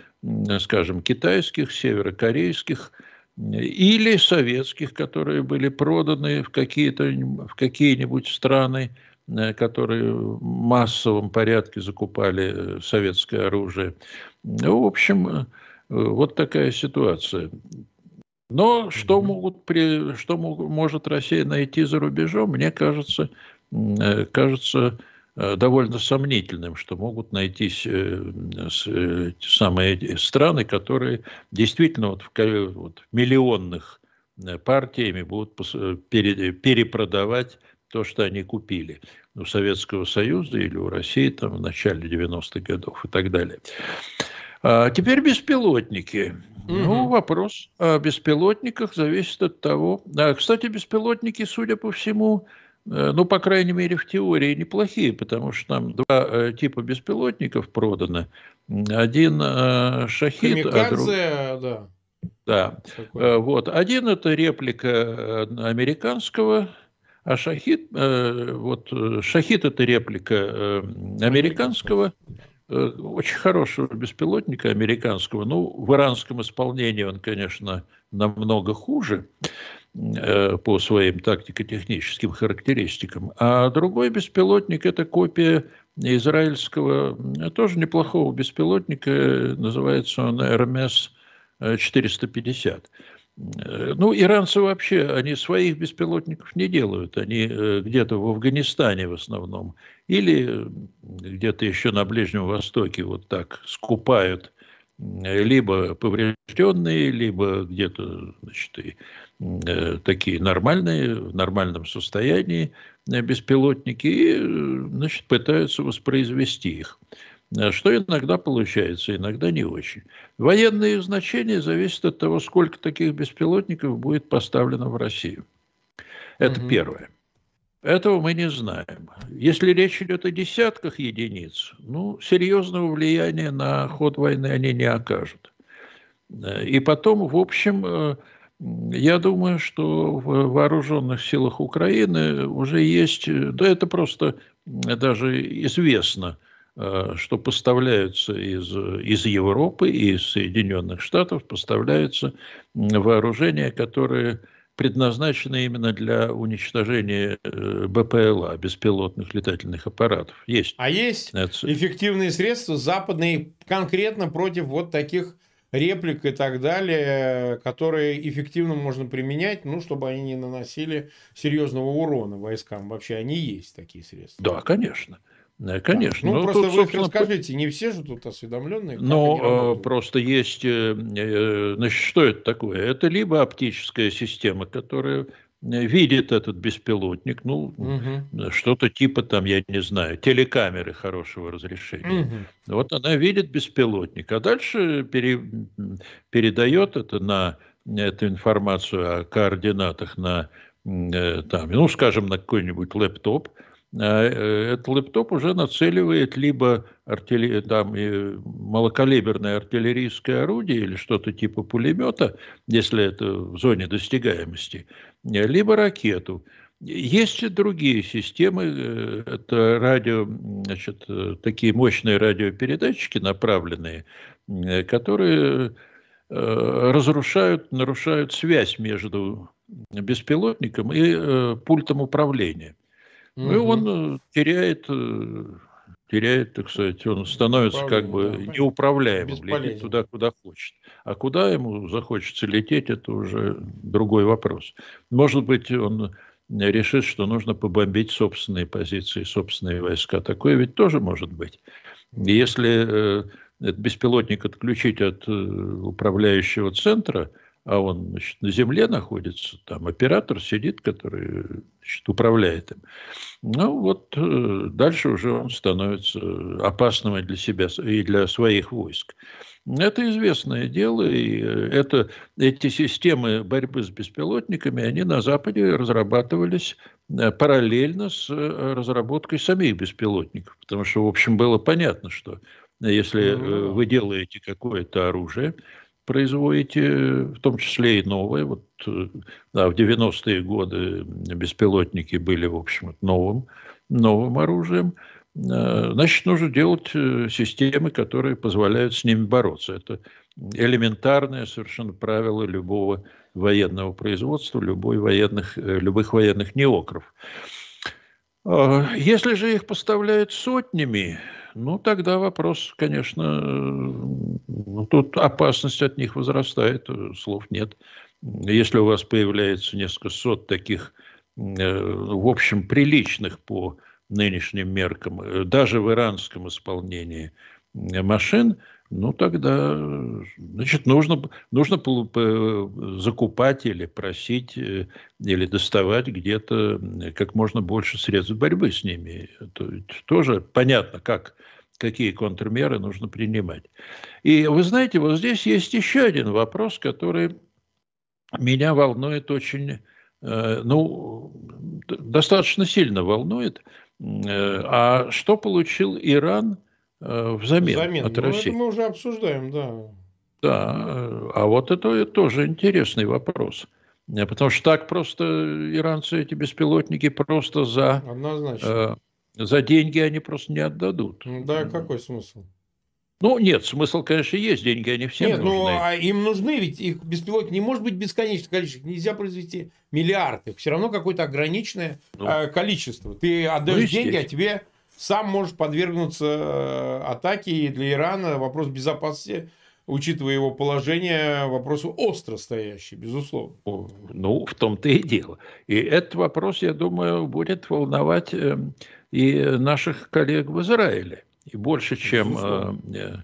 скажем, китайских, северокорейских или советских, которые были проданы в, какие-то, в какие-нибудь страны, которые в массовом порядке закупали э, советское оружие. Ну, в общем, э, вот такая ситуация. Но что, могут, что может Россия найти за рубежом, мне кажется, кажется довольно сомнительным, что могут найтись самые страны, которые действительно вот в, вот, миллионных партиями будут перепродавать то, что они купили у Советского Союза или у России там, в начале 90-х годов и так далее. А теперь беспилотники. Угу. Ну, вопрос о беспилотниках зависит от того... А, кстати, беспилотники, судя по всему, э, ну, по крайней мере, в теории неплохие, потому что там два э, типа беспилотников продано. Один э, шахид, а друг... да. Да. Такой. Вот. Один это реплика американского а шахид, э, вот э, шахид это реплика э, американского, очень хорошего беспилотника американского. Ну, в иранском исполнении он, конечно, намного хуже по своим тактико-техническим характеристикам. А другой беспилотник – это копия израильского, тоже неплохого беспилотника, называется он РМС-450. Э, ну, иранцы вообще, они своих беспилотников не делают. Они э, где-то в Афганистане в основном. Или э, где-то еще на Ближнем Востоке вот так скупают либо поврежденные, либо где-то, значит, и, такие нормальные, в нормальном состоянии беспилотники, и, значит, пытаются воспроизвести их. Э, что иногда получается, иногда не очень. Военные значения зависят от того, сколько таких беспилотников будет поставлено в Россию. Это угу. первое. Этого мы не знаем. Если речь идет о десятках единиц, ну, серьезного влияния на ход войны они не окажут. Э, и потом, в общем, э, я думаю, что в вооруженных силах Украины уже есть, да это просто даже известно – что поставляются из, из Европы и из Соединенных Штатов, поставляются вооружения, которые предназначены именно для уничтожения э, БПЛА, беспилотных летательных аппаратов. Есть. А есть Это... эффективные средства западные конкретно против вот таких реплик и так далее, которые эффективно можно применять, ну, чтобы они не наносили серьезного урона войскам. Вообще они есть такие средства. Да, конечно. Конечно. Ну, ну просто тут, вы собственно... расскажите, не все же тут осведомленные. Но э, просто есть, э, э, значит, что это такое? Это либо оптическая система, которая видит этот беспилотник, ну, угу. что-то типа там, я не знаю, телекамеры хорошего разрешения. Угу. Вот она видит беспилотник, а дальше пере, передает это на эту информацию о координатах на, там, ну, скажем, на какой-нибудь лэптоп, э, этот лэптоп уже нацеливает либо артиллер... там, малокалиберное артиллерийское орудие или что-то типа пулемета, если это в зоне достигаемости, либо ракету. Есть и другие системы, э, это радио, значит, э, такие мощные радиопередатчики направленные, которые разрушают, нарушают связь между беспилотником и пультом управления. Ну, и он э, теряет, э, теряет, так сказать, он становится как бы да, неуправляемым, летит туда, куда хочет. А куда ему захочется лететь, это уже другой вопрос. Может быть, он решит, что нужно побомбить собственные позиции, собственные войска. Такое ведь тоже может быть. Если э, этот беспилотник отключить от управляющего центра, а он значит, на земле находится, там оператор сидит, который значит, управляет им. Ну вот э, дальше уже он становится опасным для себя и для своих войск. Это известное дело, и э, это, эти системы борьбы с беспилотниками, они на Западе разрабатывались э, параллельно с разработкой самих беспилотников, потому что, в общем, было понятно, что если вы делаете какое-то оружие, производите, в том числе и новые. Вот, э, да, в 90-е годы беспилотники были, в общем, новым, новым оружием. Э, значит, нужно делать э, системы, которые позволяют с ними бороться. Это элементарное совершенно правило любого военного производства, любой военных, любых военных неокров. Если же их поставляют сотнями, ну, тогда вопрос, конечно, ну, тут опасность от них возрастает, слов нет. Если у вас появляется несколько сот таких, э, в общем, приличных по нынешним меркам, э, даже в иранском исполнении машин, ну тогда, значит, нужно, нужно закупать или просить, э, или доставать где-то как можно больше средств борьбы с ними. Это тоже понятно, как, какие контрмеры нужно принимать. И вы знаете, вот здесь есть еще один вопрос, который меня волнует очень, э, ну, достаточно сильно волнует. Э, а что получил Иран – взамен, взамен. от ну, России. Это мы уже обсуждаем, да. Да, а вот это тоже интересный вопрос. Э, потому что так просто иранцы эти беспилотники просто за, Однозначно. Э, за деньги они просто не отдадут. Ну да, какой смысл? Ну, нет, смысл, конечно, есть, деньги они всем нет, ну, нужны. Ну, а им нужны, ведь их беспилотник не может быть бесконечное количество, нельзя произвести миллиарды, все равно какое-то ограниченное ну, количество. Ты отдаешь ну, деньги, а тебе сам может подвергнуться э, атаке. И для Ирана вопрос безопасности, учитывая его положение, вопрос остро стоящий, безусловно. Ну, в том-то и дело. И этот вопрос, я думаю, будет волновать э, и наших коллег в Израиле. И больше, чем э,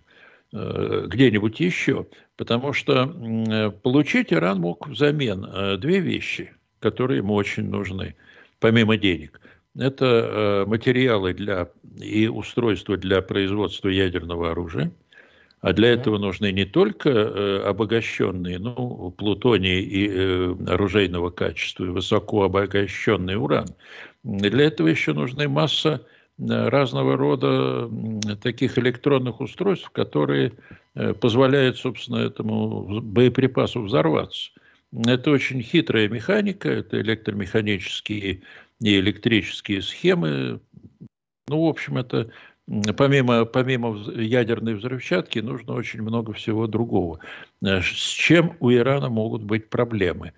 где-нибудь еще. Потому что получить Иран мог взамен две вещи, которые ему очень нужны, помимо денег – это э, материалы для, и устройства для производства ядерного оружия. А для этого нужны не только э, обогащенные, ну, плутоний и э, оружейного качества, и высоко обогащенный уран. Для этого еще нужны масса разного рода таких электронных устройств, которые позволяют, собственно, этому боеприпасу взорваться. Это очень хитрая механика, это электромеханические и электрические схемы. Ну, в общем, это помимо, помимо ядерной взрывчатки нужно очень много всего другого. Э, с чем у Ирана могут быть проблемы?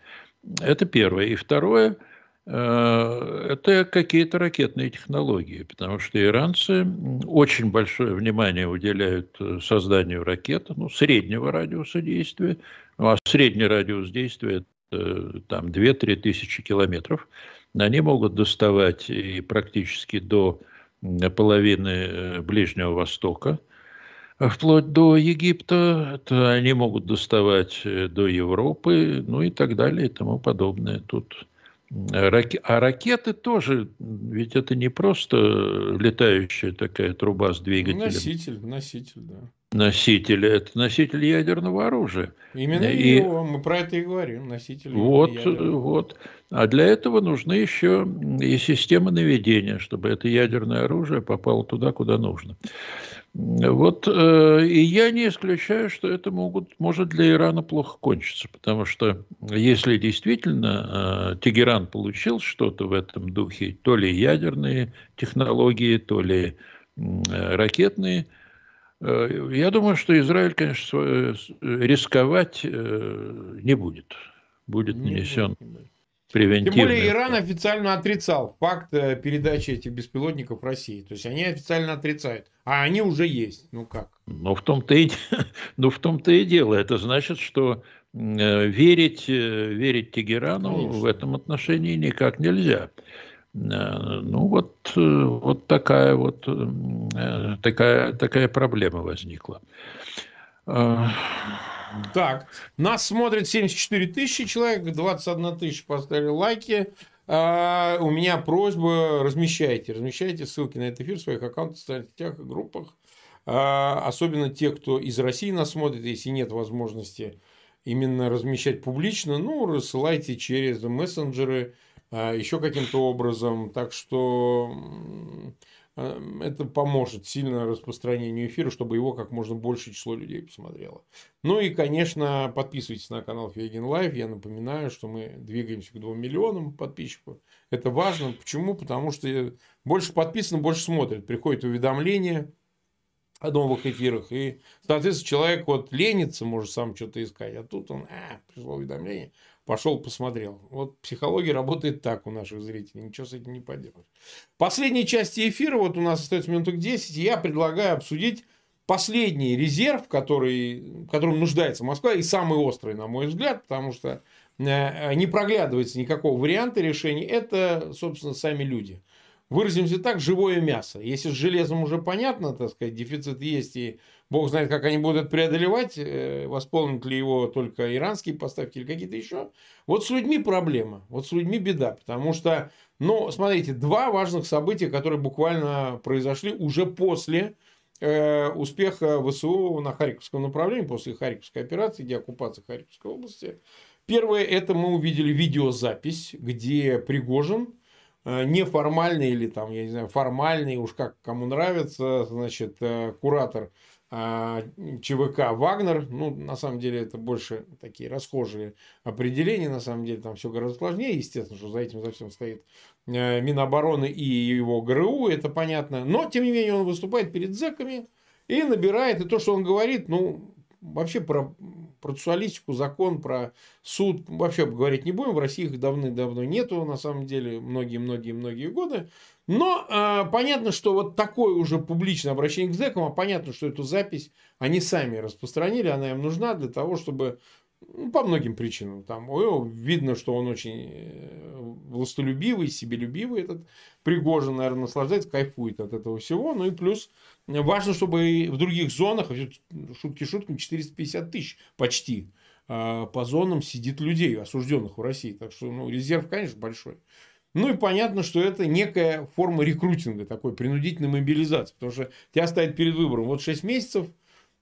Это первое. И второе э, – это какие-то ракетные технологии, потому что иранцы очень большое внимание уделяют э, созданию ракет, ну, среднего радиуса действия, ну, а средний радиус действия – это там 2-3 тысячи километров – они могут доставать и практически до половины э, Ближнего Востока, вплоть до Египта, это они могут доставать э, до Европы, ну и так далее и тому подобное. Тут а ракеты тоже, ведь это не просто летающая такая труба с двигателем. Носитель, носитель, да. Носитель, это носитель ядерного оружия. Именно и, его, мы про это и говорим, носитель Вот, вот. А для этого нужны еще и системы наведения, чтобы это ядерное оружие попало туда, куда нужно. Вот, э, и я не исключаю, что это могут, может для Ирана плохо кончиться, потому что если действительно э, Тегеран получил что-то в этом духе, то ли ядерные технологии, то ли э, ракетные, я думаю, что Израиль, конечно, э, рисковать э, не будет, будет нанесен. превентивные. Тем более Иран официально отрицал факт э, передачи этих беспилотников России. То есть они официально отрицают. А они уже есть. Ну как? Ну в том-то и, ну, в том-то и дело. Это значит, что э, верить, э, верить Тегерану Конечно. в этом отношении никак нельзя. Ну вот, вот такая вот такая, такая проблема возникла. Так, нас смотрит 74 тысячи человек, 21 тысяча поставили лайки. А, у меня просьба, размещайте, размещайте ссылки на этот эфир в своих аккаунтах, в социальных сетях и группах. А, особенно те, кто из России нас смотрит, если нет возможности именно размещать публично, ну, рассылайте через мессенджеры, еще каким-то образом. Так что Эм, это поможет сильно распространению эфира, чтобы его как можно больше число людей посмотрело. Ну и, конечно, подписывайтесь на канал Фейгин Live. Я напоминаю, что мы двигаемся к 2 миллионам подписчиков. Это важно. Почему? Потому что больше подписано, больше смотрят. Приходят уведомления о новых эфирах. И, соответственно, человек вот ленится, может сам что-то искать. А тут он, а, пришло уведомление, пошел посмотрел. Вот психология работает так у наших зрителей, ничего с этим не поделаешь. Последней части эфира, вот у нас остается минуток 10, я предлагаю обсудить последний резерв, который, которым нуждается Москва, и самый острый, на мой взгляд, потому что э, не проглядывается никакого варианта решения, это, собственно, сами люди выразимся так, живое мясо. Если с железом уже понятно, так сказать, дефицит есть, и бог знает, как они будут преодолевать, э, восполнят ли его только иранские поставки или какие-то еще. Вот с людьми проблема, вот с людьми беда, потому что, ну, смотрите, два важных события, которые буквально произошли уже после э, успеха ВСУ на Харьковском направлении, после Харьковской операции, деоккупации Харьковской области. Первое, это мы увидели видеозапись, где Пригожин Э, неформальный или там, я не знаю, формальный, уж как кому нравится, значит, куратор э, ЧВК Вагнер, ну, на самом деле, это больше такие расхожие определения, на самом деле, там все гораздо сложнее, естественно, что за этим за всем стоит Минобороны и его ГРУ, это понятно, но, тем не менее, он выступает перед зэками и набирает, и то, что он говорит, ну, вообще про процессуалистику, закон, про суд вообще говорить не будем. В России их давно-давно нету, на самом деле, многие-многие-многие годы. Но э, понятно, что вот такое уже публичное обращение к зэкам, а понятно, что эту запись они сами распространили, она им нужна для того, чтобы ну, по многим причинам. Там видно, что он очень э, властолюбивый, себелюбивый этот Пригожин, наверное, наслаждается, кайфует от этого всего. Ну и плюс важно, чтобы в других зонах, шутки шутками, 450 тысяч почти а, по зонам сидит людей, осужденных в России. Так что ну, резерв, конечно, большой. Ну и понятно, что это некая форма рекрутинга, такой принудительной мобилизации. Потому что тебя ставят перед выбором вот 6 месяцев –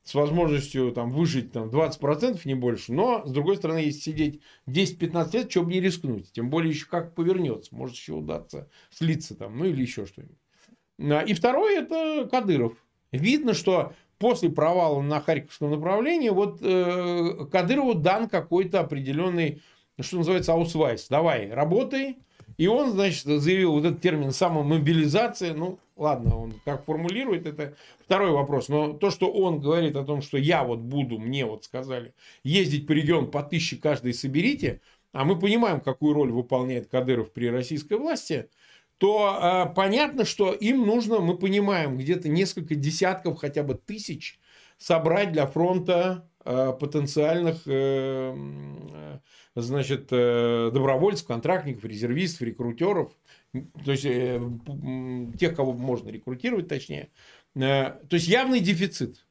с возможностью там, выжить там, 20%, не больше. Но, с другой стороны, если сидеть 10-15 лет, бы не рискнуть. Тем более, еще как повернется. Может, еще удастся слиться там, ну или еще что-нибудь. А, и второе, это Кадыров. Видно, что после провала на Харьковском направлении, вот э, Кадырову дан какой-то определенный, что называется, аусвайс. Давай, работай. И он, значит, заявил вот этот термин самомобилизация. Ну, ладно, он как формулирует, это второй вопрос. Но то, что он говорит о том, что я вот буду, мне вот сказали, ездить по региону по тысяче каждый соберите, а мы понимаем, какую роль выполняет Кадыров при российской власти, то э, понятно, что им нужно, мы понимаем, где-то несколько десятков, хотя бы тысяч собрать для фронта э, потенциальных э, э, значит, э, добровольцев, контрактников, резервистов, рекрутеров, то есть э, тех, кого можно рекрутировать, точнее. Э, то есть явный дефицит.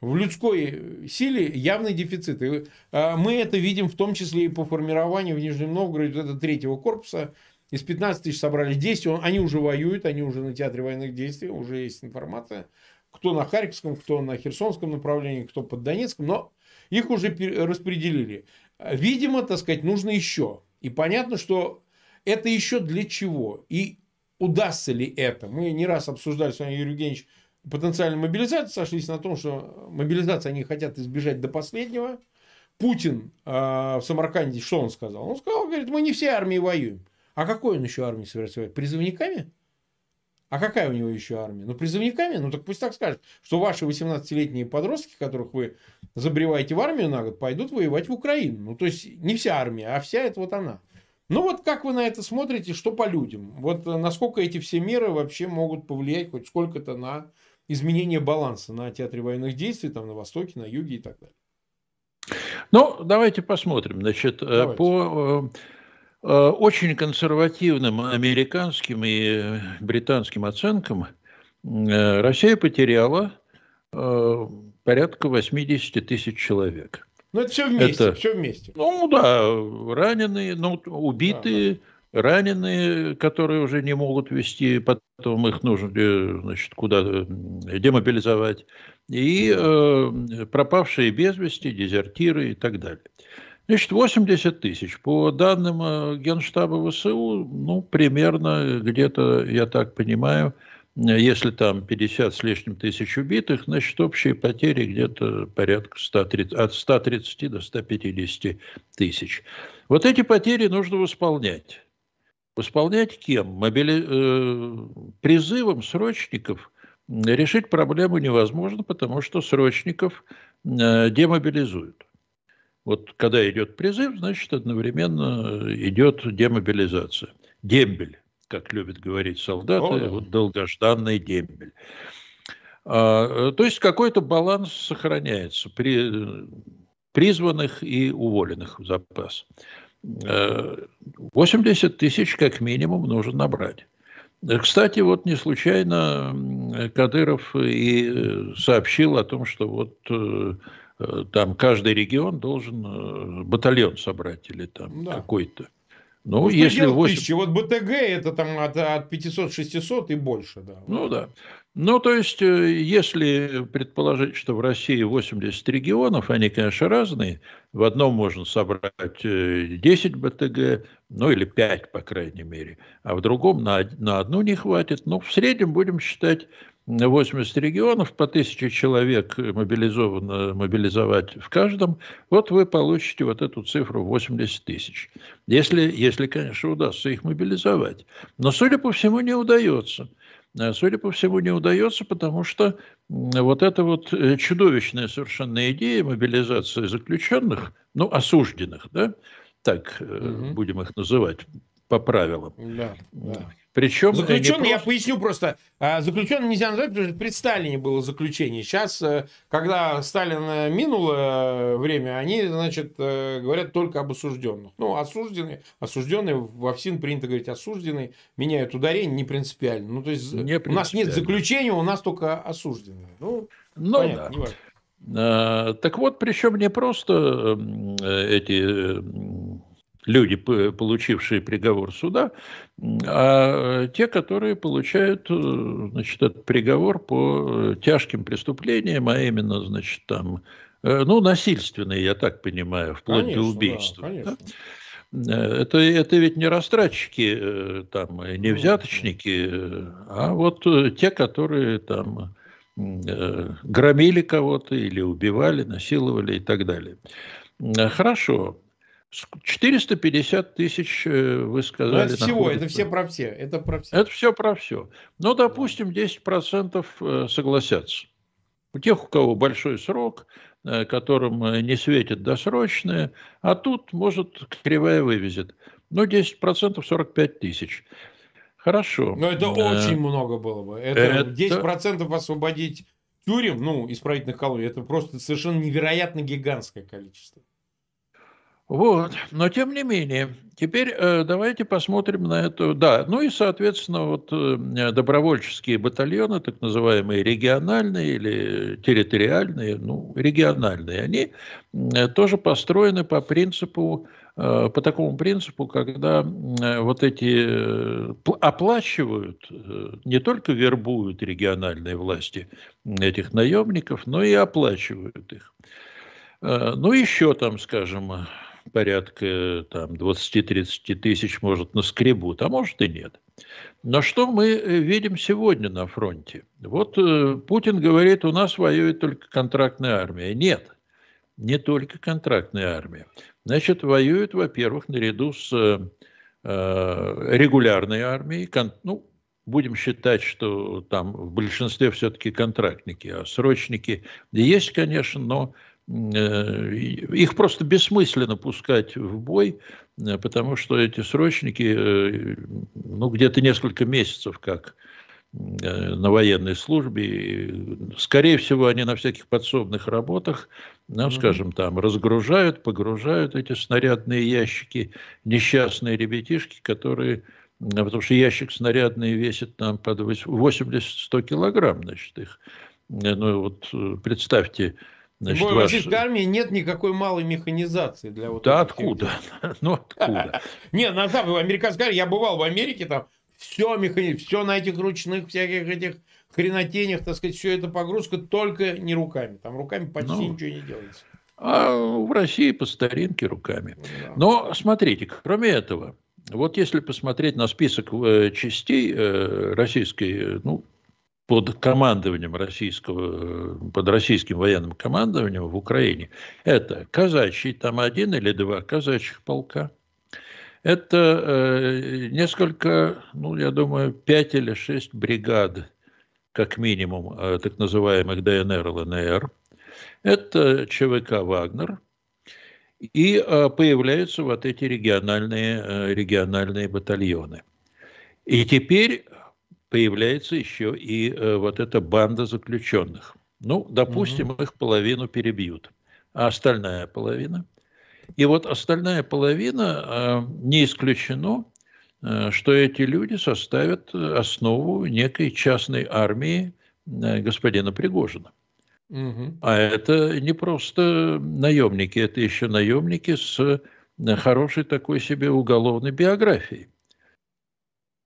В людской силе явный дефицит. И мы это видим в том числе и по формированию в Нижнем Новгороде вот этого третьего корпуса. Из 15 тысяч собрали 10, они уже воюют, они уже на театре военных действий, уже есть информация. Кто на Харьковском, кто на Херсонском направлении, кто под Донецком, но их уже распределили. Видимо, так сказать, нужно еще. И понятно, что это еще для чего? И удастся ли это? Мы не раз обсуждали с вами, Юрий Евгеньевич, потенциальную мобилизацию, сошлись на том, что мобилизацию они хотят избежать до последнего. Путин э, в Самарканде, что он сказал? Он сказал, говорит, мы не все армии воюем. А какой он еще армии собирается воевать? Призывниками? А какая у него еще армия? Ну, призывниками? Ну, так пусть так скажет, что ваши 18-летние подростки, которых вы забреваете в армию на год, пойдут воевать в Украину. Ну, то есть, не вся армия, а вся это вот она. Ну вот как вы на это смотрите, что по людям? Вот насколько эти все меры вообще могут повлиять хоть сколько-то на изменение баланса на театре военных действий, там на Востоке, на Юге и так далее? Ну, давайте посмотрим. Значит, давайте. по очень консервативным американским и британским оценкам Россия потеряла порядка 80 тысяч человек. Ну, это все вместе, это, все вместе. Ну, да, раненые, ну, убитые, да. раненые, которые уже не могут вести, потом их нужно, значит, куда демобилизовать, и э, пропавшие без вести, дезертиры и так далее. Значит, 80 тысяч. По данным э, Генштаба ВСУ, ну, примерно где-то, я так понимаю, если там 50 с лишним тысяч убитых, значит, общие потери где-то порядка 130, от 130 до 150 тысяч. Вот эти потери нужно восполнять. Восполнять кем? Мобили... Э, призывом срочников решить проблему невозможно, потому что срочников э, демобилизуют. Вот когда идет призыв, значит, одновременно идет демобилизация. Дембель как любят говорить солдаты, О, да. вот долгожданный дембель. А, то есть какой-то баланс сохраняется при призванных и уволенных в запас. 80 тысяч как минимум нужно набрать. Кстати, вот не случайно Кадыров и сообщил о том, что вот э, там каждый регион должен э, батальон собрать или там да. какой-то. Ну, ну если 8... тысячи, вот БТГ это там от, от 500-600 и больше, да. Ну, да. Ну, то есть, э, если предположить, что в России 80 регионов, они, конечно, разные, в одном можно собрать 10 э, БТГ, ну, или 5, по крайней мере, а в другом на, на одну не хватит. Ну, в среднем будем считать 80 регионов, по тысяче человек мобилизовано, мобилизовать в каждом, вот вы получите вот эту цифру 80 тысяч. Если, если, конечно, удастся их мобилизовать. Но, судя по всему, не удается. Э, судя по всему, не удается, потому что вот эта вот э, чудовищная совершенно идея мобилизации заключенных, ну, осужденных, да, так угу. будем их называть по правилам. Да, да. Причем заключенный, просто... я поясню просто, а, заключенный нельзя назвать, потому что при Сталине было заключение. Сейчас, э, когда Сталин э, минуло э, время, они, значит, говорят только об осужденных. Ну, осужденные, осужденные, в ОФСИН принято говорить осужденные, меняют ударение не принципиально. Ну, то есть не у нас нет заключения, у нас только осужденные. Ну, ну понятно, да. А, так вот, причем не просто эти люди, получившие приговор суда, а те, которые получают э, значит, этот приговор по тяжким преступлениям, а именно, значит, там, э, ну, насильственные, я так понимаю, вплоть конечно, до убийства. Да, конечно. Это, это ведь не растратчики, э, там, не ну, взяточники, а вот те, которые там громили кого-то или убивали, насиловали и так далее. Хорошо. 450 тысяч, э, вы сказали. Но это всего, это все про все. Это, про все. это все про все. Но, допустим, 10% э, согласятся. У тех, у кого большой срок, э, которым не светит досрочное, а тут, может, кривая вывезет. Ну, 10% 45 тысяч. Хорошо. Но это очень много было бы. Это, это... 10% освободить тюрем, ну, исправительных колоний, это просто совершенно невероятно гигантское количество. Вот, но тем не менее, теперь э, давайте посмотрим на это. Да, ну и, соответственно, вот э, добровольческие батальоны, так называемые региональные или территориальные, ну, региональные, они э, тоже построены по принципу, э, по такому принципу, когда э, вот эти э, оплачивают, э, не только вербуют региональные власти этих наемников, но и оплачивают их. Э, ну, еще там, скажем, порядка там, 20-30 тысяч, может, наскребут, а может и нет. Но что мы э, видим сегодня на фронте? Вот э, Путин говорит, у нас воюет только контрактная армия. Нет, не только контрактная армия. Значит, воюет, во-первых, наряду с э, э регулярной армией, кон, ну, будем считать, что там в большинстве все-таки контрактники, а срочники есть, конечно, но их просто бессмысленно пускать в бой, потому что эти срочники, ну, где-то несколько месяцев как на военной службе. Скорее всего, они на всяких подсобных работах, ну, скажем, там разгружают, погружают эти снарядные ящики, несчастные ребятишки, которые потому что ящик снарядный весит там под 80-100 килограмм, значит, их. Ну, вот э, представьте, Значит, в российской армии нет никакой малой механизации для вот Да откуда? ну откуда? Не, на самом деле, американская я бывал в Америке, там все механи... все на этих ручных всяких этих хренотенях, так сказать, все это погрузка только не руками. Там руками почти ну, ничего не делается. А в России по старинке руками. Да. Но смотрите, кроме этого, вот если посмотреть на список э, частей э, российской, ну, под командованием российского, под российским военным командованием в Украине, это казачий, там один или два казачьих полка, это э, несколько, ну, я думаю, пять или шесть бригад, как минимум, так называемых ДНР, ЛНР. Это ЧВК «Вагнер», и а, появляются вот эти региональные, э, региональные батальоны. И теперь появляется еще и э, вот эта банда заключенных. Ну, допустим, угу. их половину перебьют, а остальная половина. И вот остальная половина а, не исключено, э, что эти люди составят основу некой частной армии господина Пригожина. Угу. А это не просто наемники, это еще наемники с э, хорошей такой себе уголовной биографией.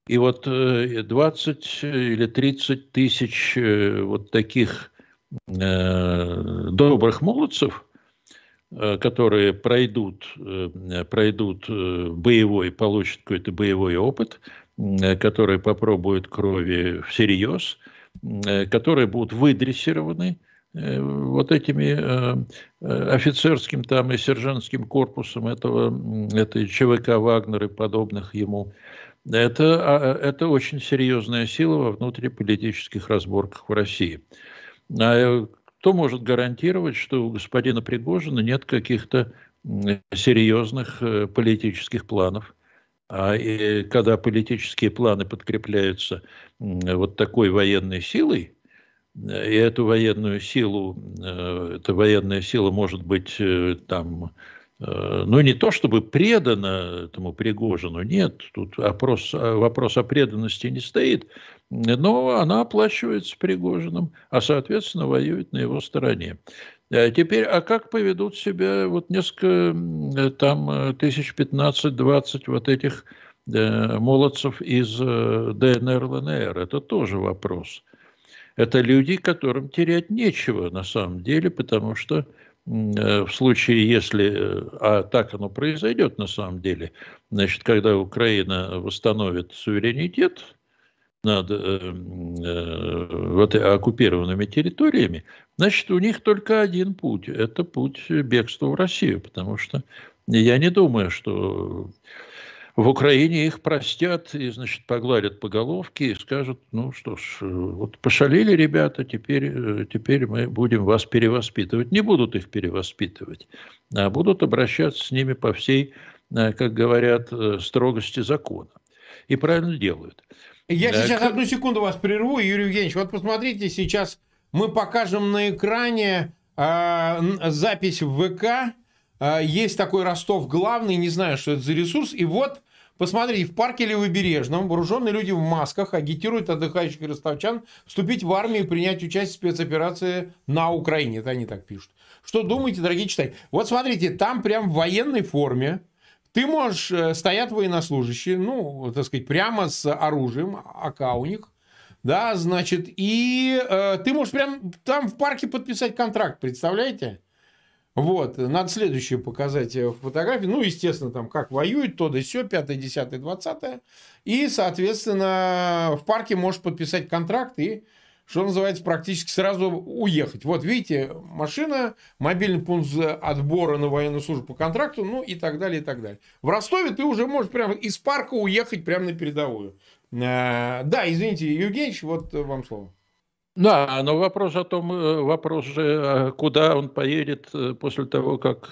И вот 20 э, или 30 тысяч э, вот таких добрых молодцев, которые пройдут, пройдут боевой, получат какой-то боевой опыт, которые попробуют крови всерьез, которые будут выдрессированы, Э, вот этими э, э, офицерским там и сержантским корпусом этого, этой ЧВК Вагнер и подобных ему, это, а, это очень серьезная сила во внутриполитических разборках в России. А кто может гарантировать, что у господина Пригожина нет каких-то серьезных политических планов? А и когда политические планы подкрепляются вот такой военной силой, и эту военную силу, э, эта военная сила может быть э, там, э, ну не то чтобы предана этому Пригожину, нет, тут вопрос, вопрос о преданности не стоит, но она оплачивается Пригожиным, а соответственно воюет на его стороне. А теперь, а как поведут себя вот несколько, там, тысяч 15-20 вот этих молодцев из ДНР, ЛНР? Это тоже вопрос. Это люди, которым терять нечего на самом деле, потому что э, в случае, если, э, а так оно произойдет на самом деле, значит, когда Украина восстановит суверенитет над э, вот, оккупированными территориями, значит, у них только один путь – это путь бегства в Россию, потому что я не думаю, что в Украине их простят и, значит, погладят по головке и скажут, ну что ж, вот пошалили ребята, теперь, э, теперь мы будем вас перевоспитывать. Не будут их перевоспитывать, а будут обращаться с ними по всей, э, как говорят, э, строгости закона. И правильно делают. Я сейчас одну секунду вас прерву, Юрий Евгеньевич. Вот посмотрите, сейчас мы покажем на экране э, запись в ВК. Э, есть такой Ростов главный, не знаю, что это за ресурс. И вот Посмотрите, в парке Левобережном вооруженные люди в масках агитируют отдыхающих ростовчан вступить в армию и принять участие в спецоперации на Украине. Это они так пишут. Что думаете, дорогие читатели? Вот смотрите, там прям в военной форме ты можешь, э, стоят военнослужащие, ну, так сказать, прямо с оружием, АК у них, да, значит, и э, ты можешь прям там в парке подписать контракт, представляете? Вот, надо следующее показать э, фотографии. Ну, естественно, там как воюют, то да все, 5, 10, 20. И, соответственно, в парке можешь подписать контракт и, что называется, практически сразу уехать. Вот, видите, машина, мобильный пункт отбора на военную службу по контракту, ну и так далее, и так далее. В Ростове ты уже можешь прямо из парка уехать прямо на передовую. Э, да, извините, Евгеньевич, вот вам слово. Да, но вопрос о том, э, вопрос же, а куда он поедет э, после того, как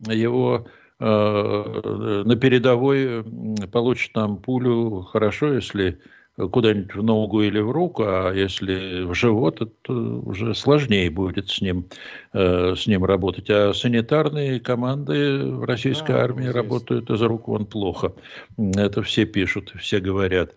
его э, на передовой получит там пулю, хорошо, если куда-нибудь в ногу или в руку, а если в живот, это уже сложнее будет с ним, э, с ним работать. А санитарные команды в российской да, армии работают из рук вон плохо. Это все пишут, все говорят.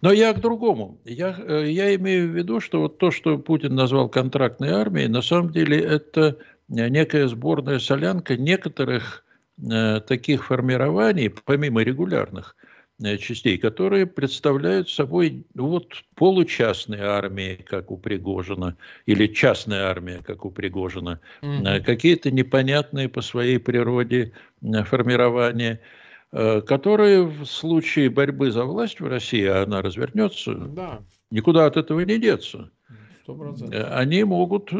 Но я к другому. Я, э, я имею в виду, что вот то, что Путин назвал контрактной армией, на самом деле это некая сборная солянка некоторых э, таких формирований, помимо регулярных, Э, частей, которые представляют собой ну, вот получастные армии, как у Пригожина, или частная армия, как у Пригожина, mm-hmm. какие-то непонятные по своей природе э, формирования, которые в случае борьбы за власть в России, а она развернется, да. никуда от этого не деться. 100%. Они могут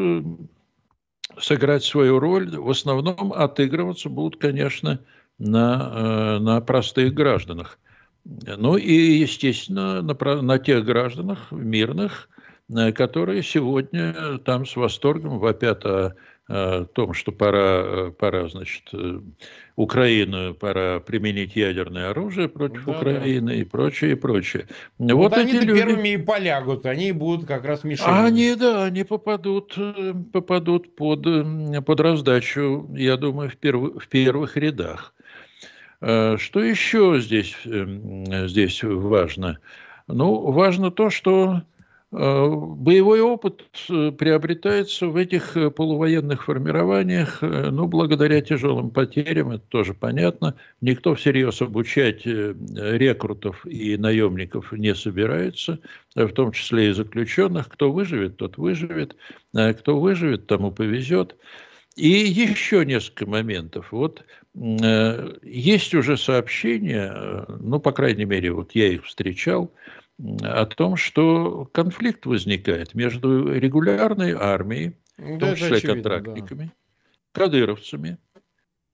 сыграть свою роль, в основном отыгрываться будут, конечно, на, на простых гражданах. Ну и, естественно, на, на тех гражданах мирных, э, которые сегодня там с восторгом вопят о, о том, что пора, пора, значит, э, Украину, пора применить ядерное оружие против да, Украины да. и прочее, и прочее. Вот, вот они люди... первыми и полягут, они будут как раз мешать. Они, да, они попадут, э, попадут под, под раздачу, я думаю, в, перв... в первых рядах. Э, что еще здесь, эм, здесь важно? Ну, важно то, что э, боевой опыт э, приобретается в этих полувоенных формированиях, ну, благодаря тяжелым потерям, это тоже понятно. Никто всерьез обучать рекрутов и наемников не собирается, в том числе и заключенных. Кто выживет, тот выживет, кто выживет, тому повезет. И еще несколько моментов. Вот э, есть уже сообщения, э, ну, по крайней мере, вот я их встречал, о том, что конфликт возникает между регулярной армией, в том числе очевидно, контрактниками, да. кадыровцами.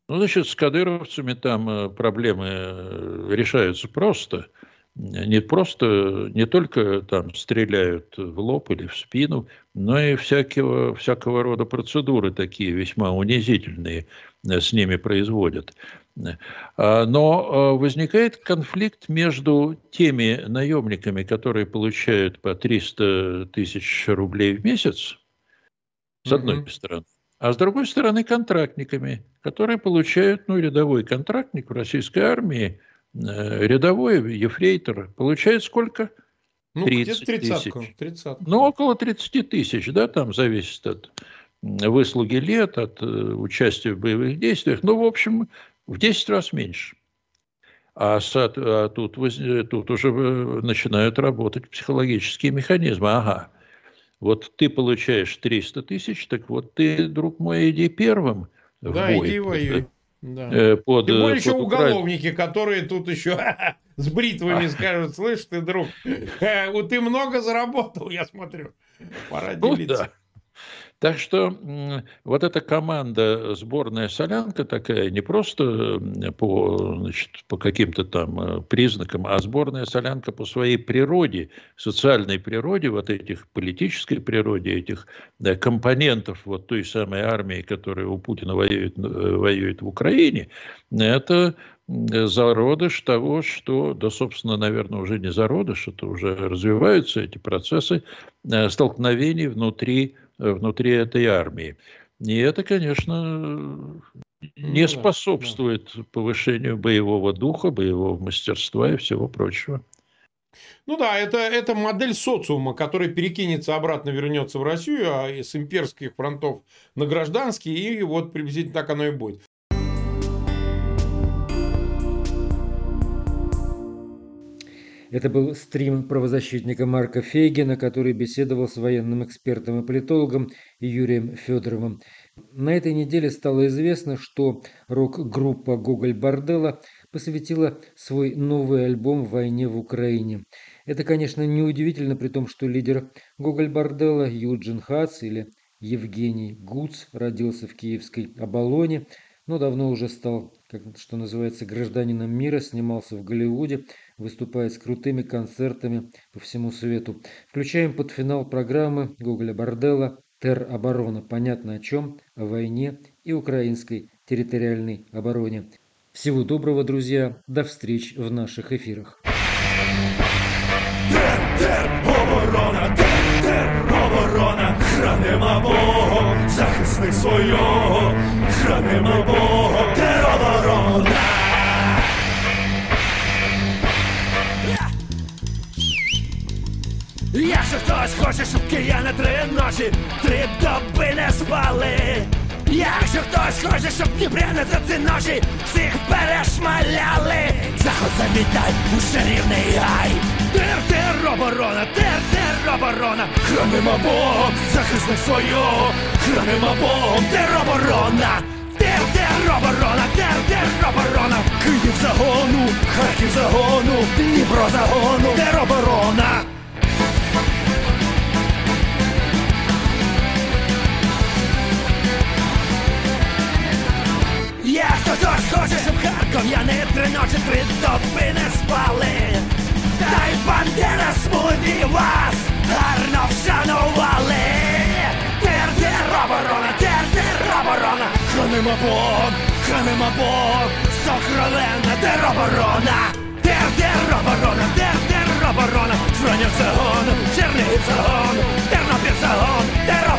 Ну, значит, с кадыровцами там э, проблемы решаются просто – не просто, не только там стреляют в лоб или в спину, но и всякого, всякого рода процедуры такие весьма унизительные э, с ними производят. А, но э, возникает конфликт между теми наемниками, которые получают по 300 тысяч рублей в месяц, с одной mm-hmm. стороны, а с другой стороны контрактниками, которые получают, ну, рядовой контрактник в российской армии – рядовой ефрейтор получает сколько? Ну, 30 тысяч. 30. Ну, около 30 тысяч, да, там зависит от выслуги лет, от э, участия в боевых действиях. Ну, в общем, в 10 раз меньше. А, а тут, тут уже э, начинают работать психологические механизмы. Ага, вот ты получаешь 300 тысяч, так вот ты, друг мой, иди первым в да, бой. иди воюй. Да. Э, под, Тем более под еще уголовники, которые тут еще с бритвами скажут, слышь ты, друг, ты много заработал, я смотрю. Пора ну, делиться. Так что вот эта команда сборная солянка такая не просто по, значит, по каким-то там э, признакам, а сборная солянка по своей природе, социальной природе, вот этих политической природе, этих да, компонентов вот той самой армии, которая у Путина воюет, э, воюет в Украине, это зародыш того, что, да, собственно, наверное, уже не зародыш, это уже развиваются эти процессы э, столкновений внутри внутри этой армии. И это, конечно, не ну способствует повышению боевого духа, боевого мастерства и всего прочего. Ну да, это, это модель социума, которая перекинется обратно, вернется в Россию, а с имперских фронтов на гражданские, и вот приблизительно так оно и будет. Это был стрим правозащитника Марка Фейгина, который беседовал с военным экспертом и политологом Юрием Федоровым. На этой неделе стало известно, что рок-группа «Гоголь Борделла» посвятила свой новый альбом «Войне в Украине». Это, конечно, неудивительно, при том, что лидер «Гоголь Борделла» Юджин Хац или Евгений Гуц родился в киевской Оболоне, но давно уже стал, как, что называется, гражданином мира, снимался в Голливуде, выступает с крутыми концертами по всему свету. Включаем под финал программы Гоголя Борделла «Тер-оборона». Понятно о чем? О войне и украинской территориальной обороне. Всего доброго, друзья. До встреч в наших эфирах. Хранимо Богом, захисник свого, хранимо тероборона. Якщо хтось хоче, щоб кияни три ночі, три доби не спали. Якщо хтось хоче, щоб Дніпряни за ці ночі всіх перешмаляли, заход завітай у шарівний гай. Тер, тер, оборона, тер, тер, оборона, хранимо Богом, захисник свого, хранимо Богом, тер, оборона. Оборона, тер, тер, оборона, Київ загону, Харків загону, Дніпро загону, тер, оборона. Я хтось хоче, щоб харков'яни три ночі, три доби не спали. Та й бандера смуді вас гарно вшанували. оборона, хранимо Бог, хранимо Бог, сокровенна тер, оборона. Тер, тер, оборона, тер, тер, оборона, Фронів загон, Чернігів загон, Тернопіль загон, тер,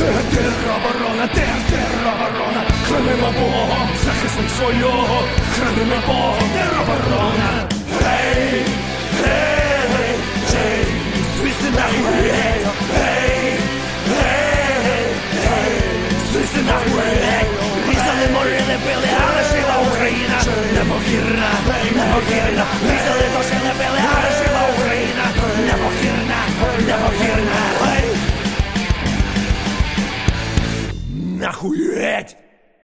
Тероборона, тер, тероборона, хранимо Богом, захисник свого, хранимо Богом, тероборона. Гей, гей, гей, на звідси нахуй, гей, гей, гей, гей, звідси нахуй, гей. Різали, морили, били, але жила Україна, непохірна, непохірна. Різали, дошили, били, але жила Україна, непохірна, непохірна. нахуй, эть!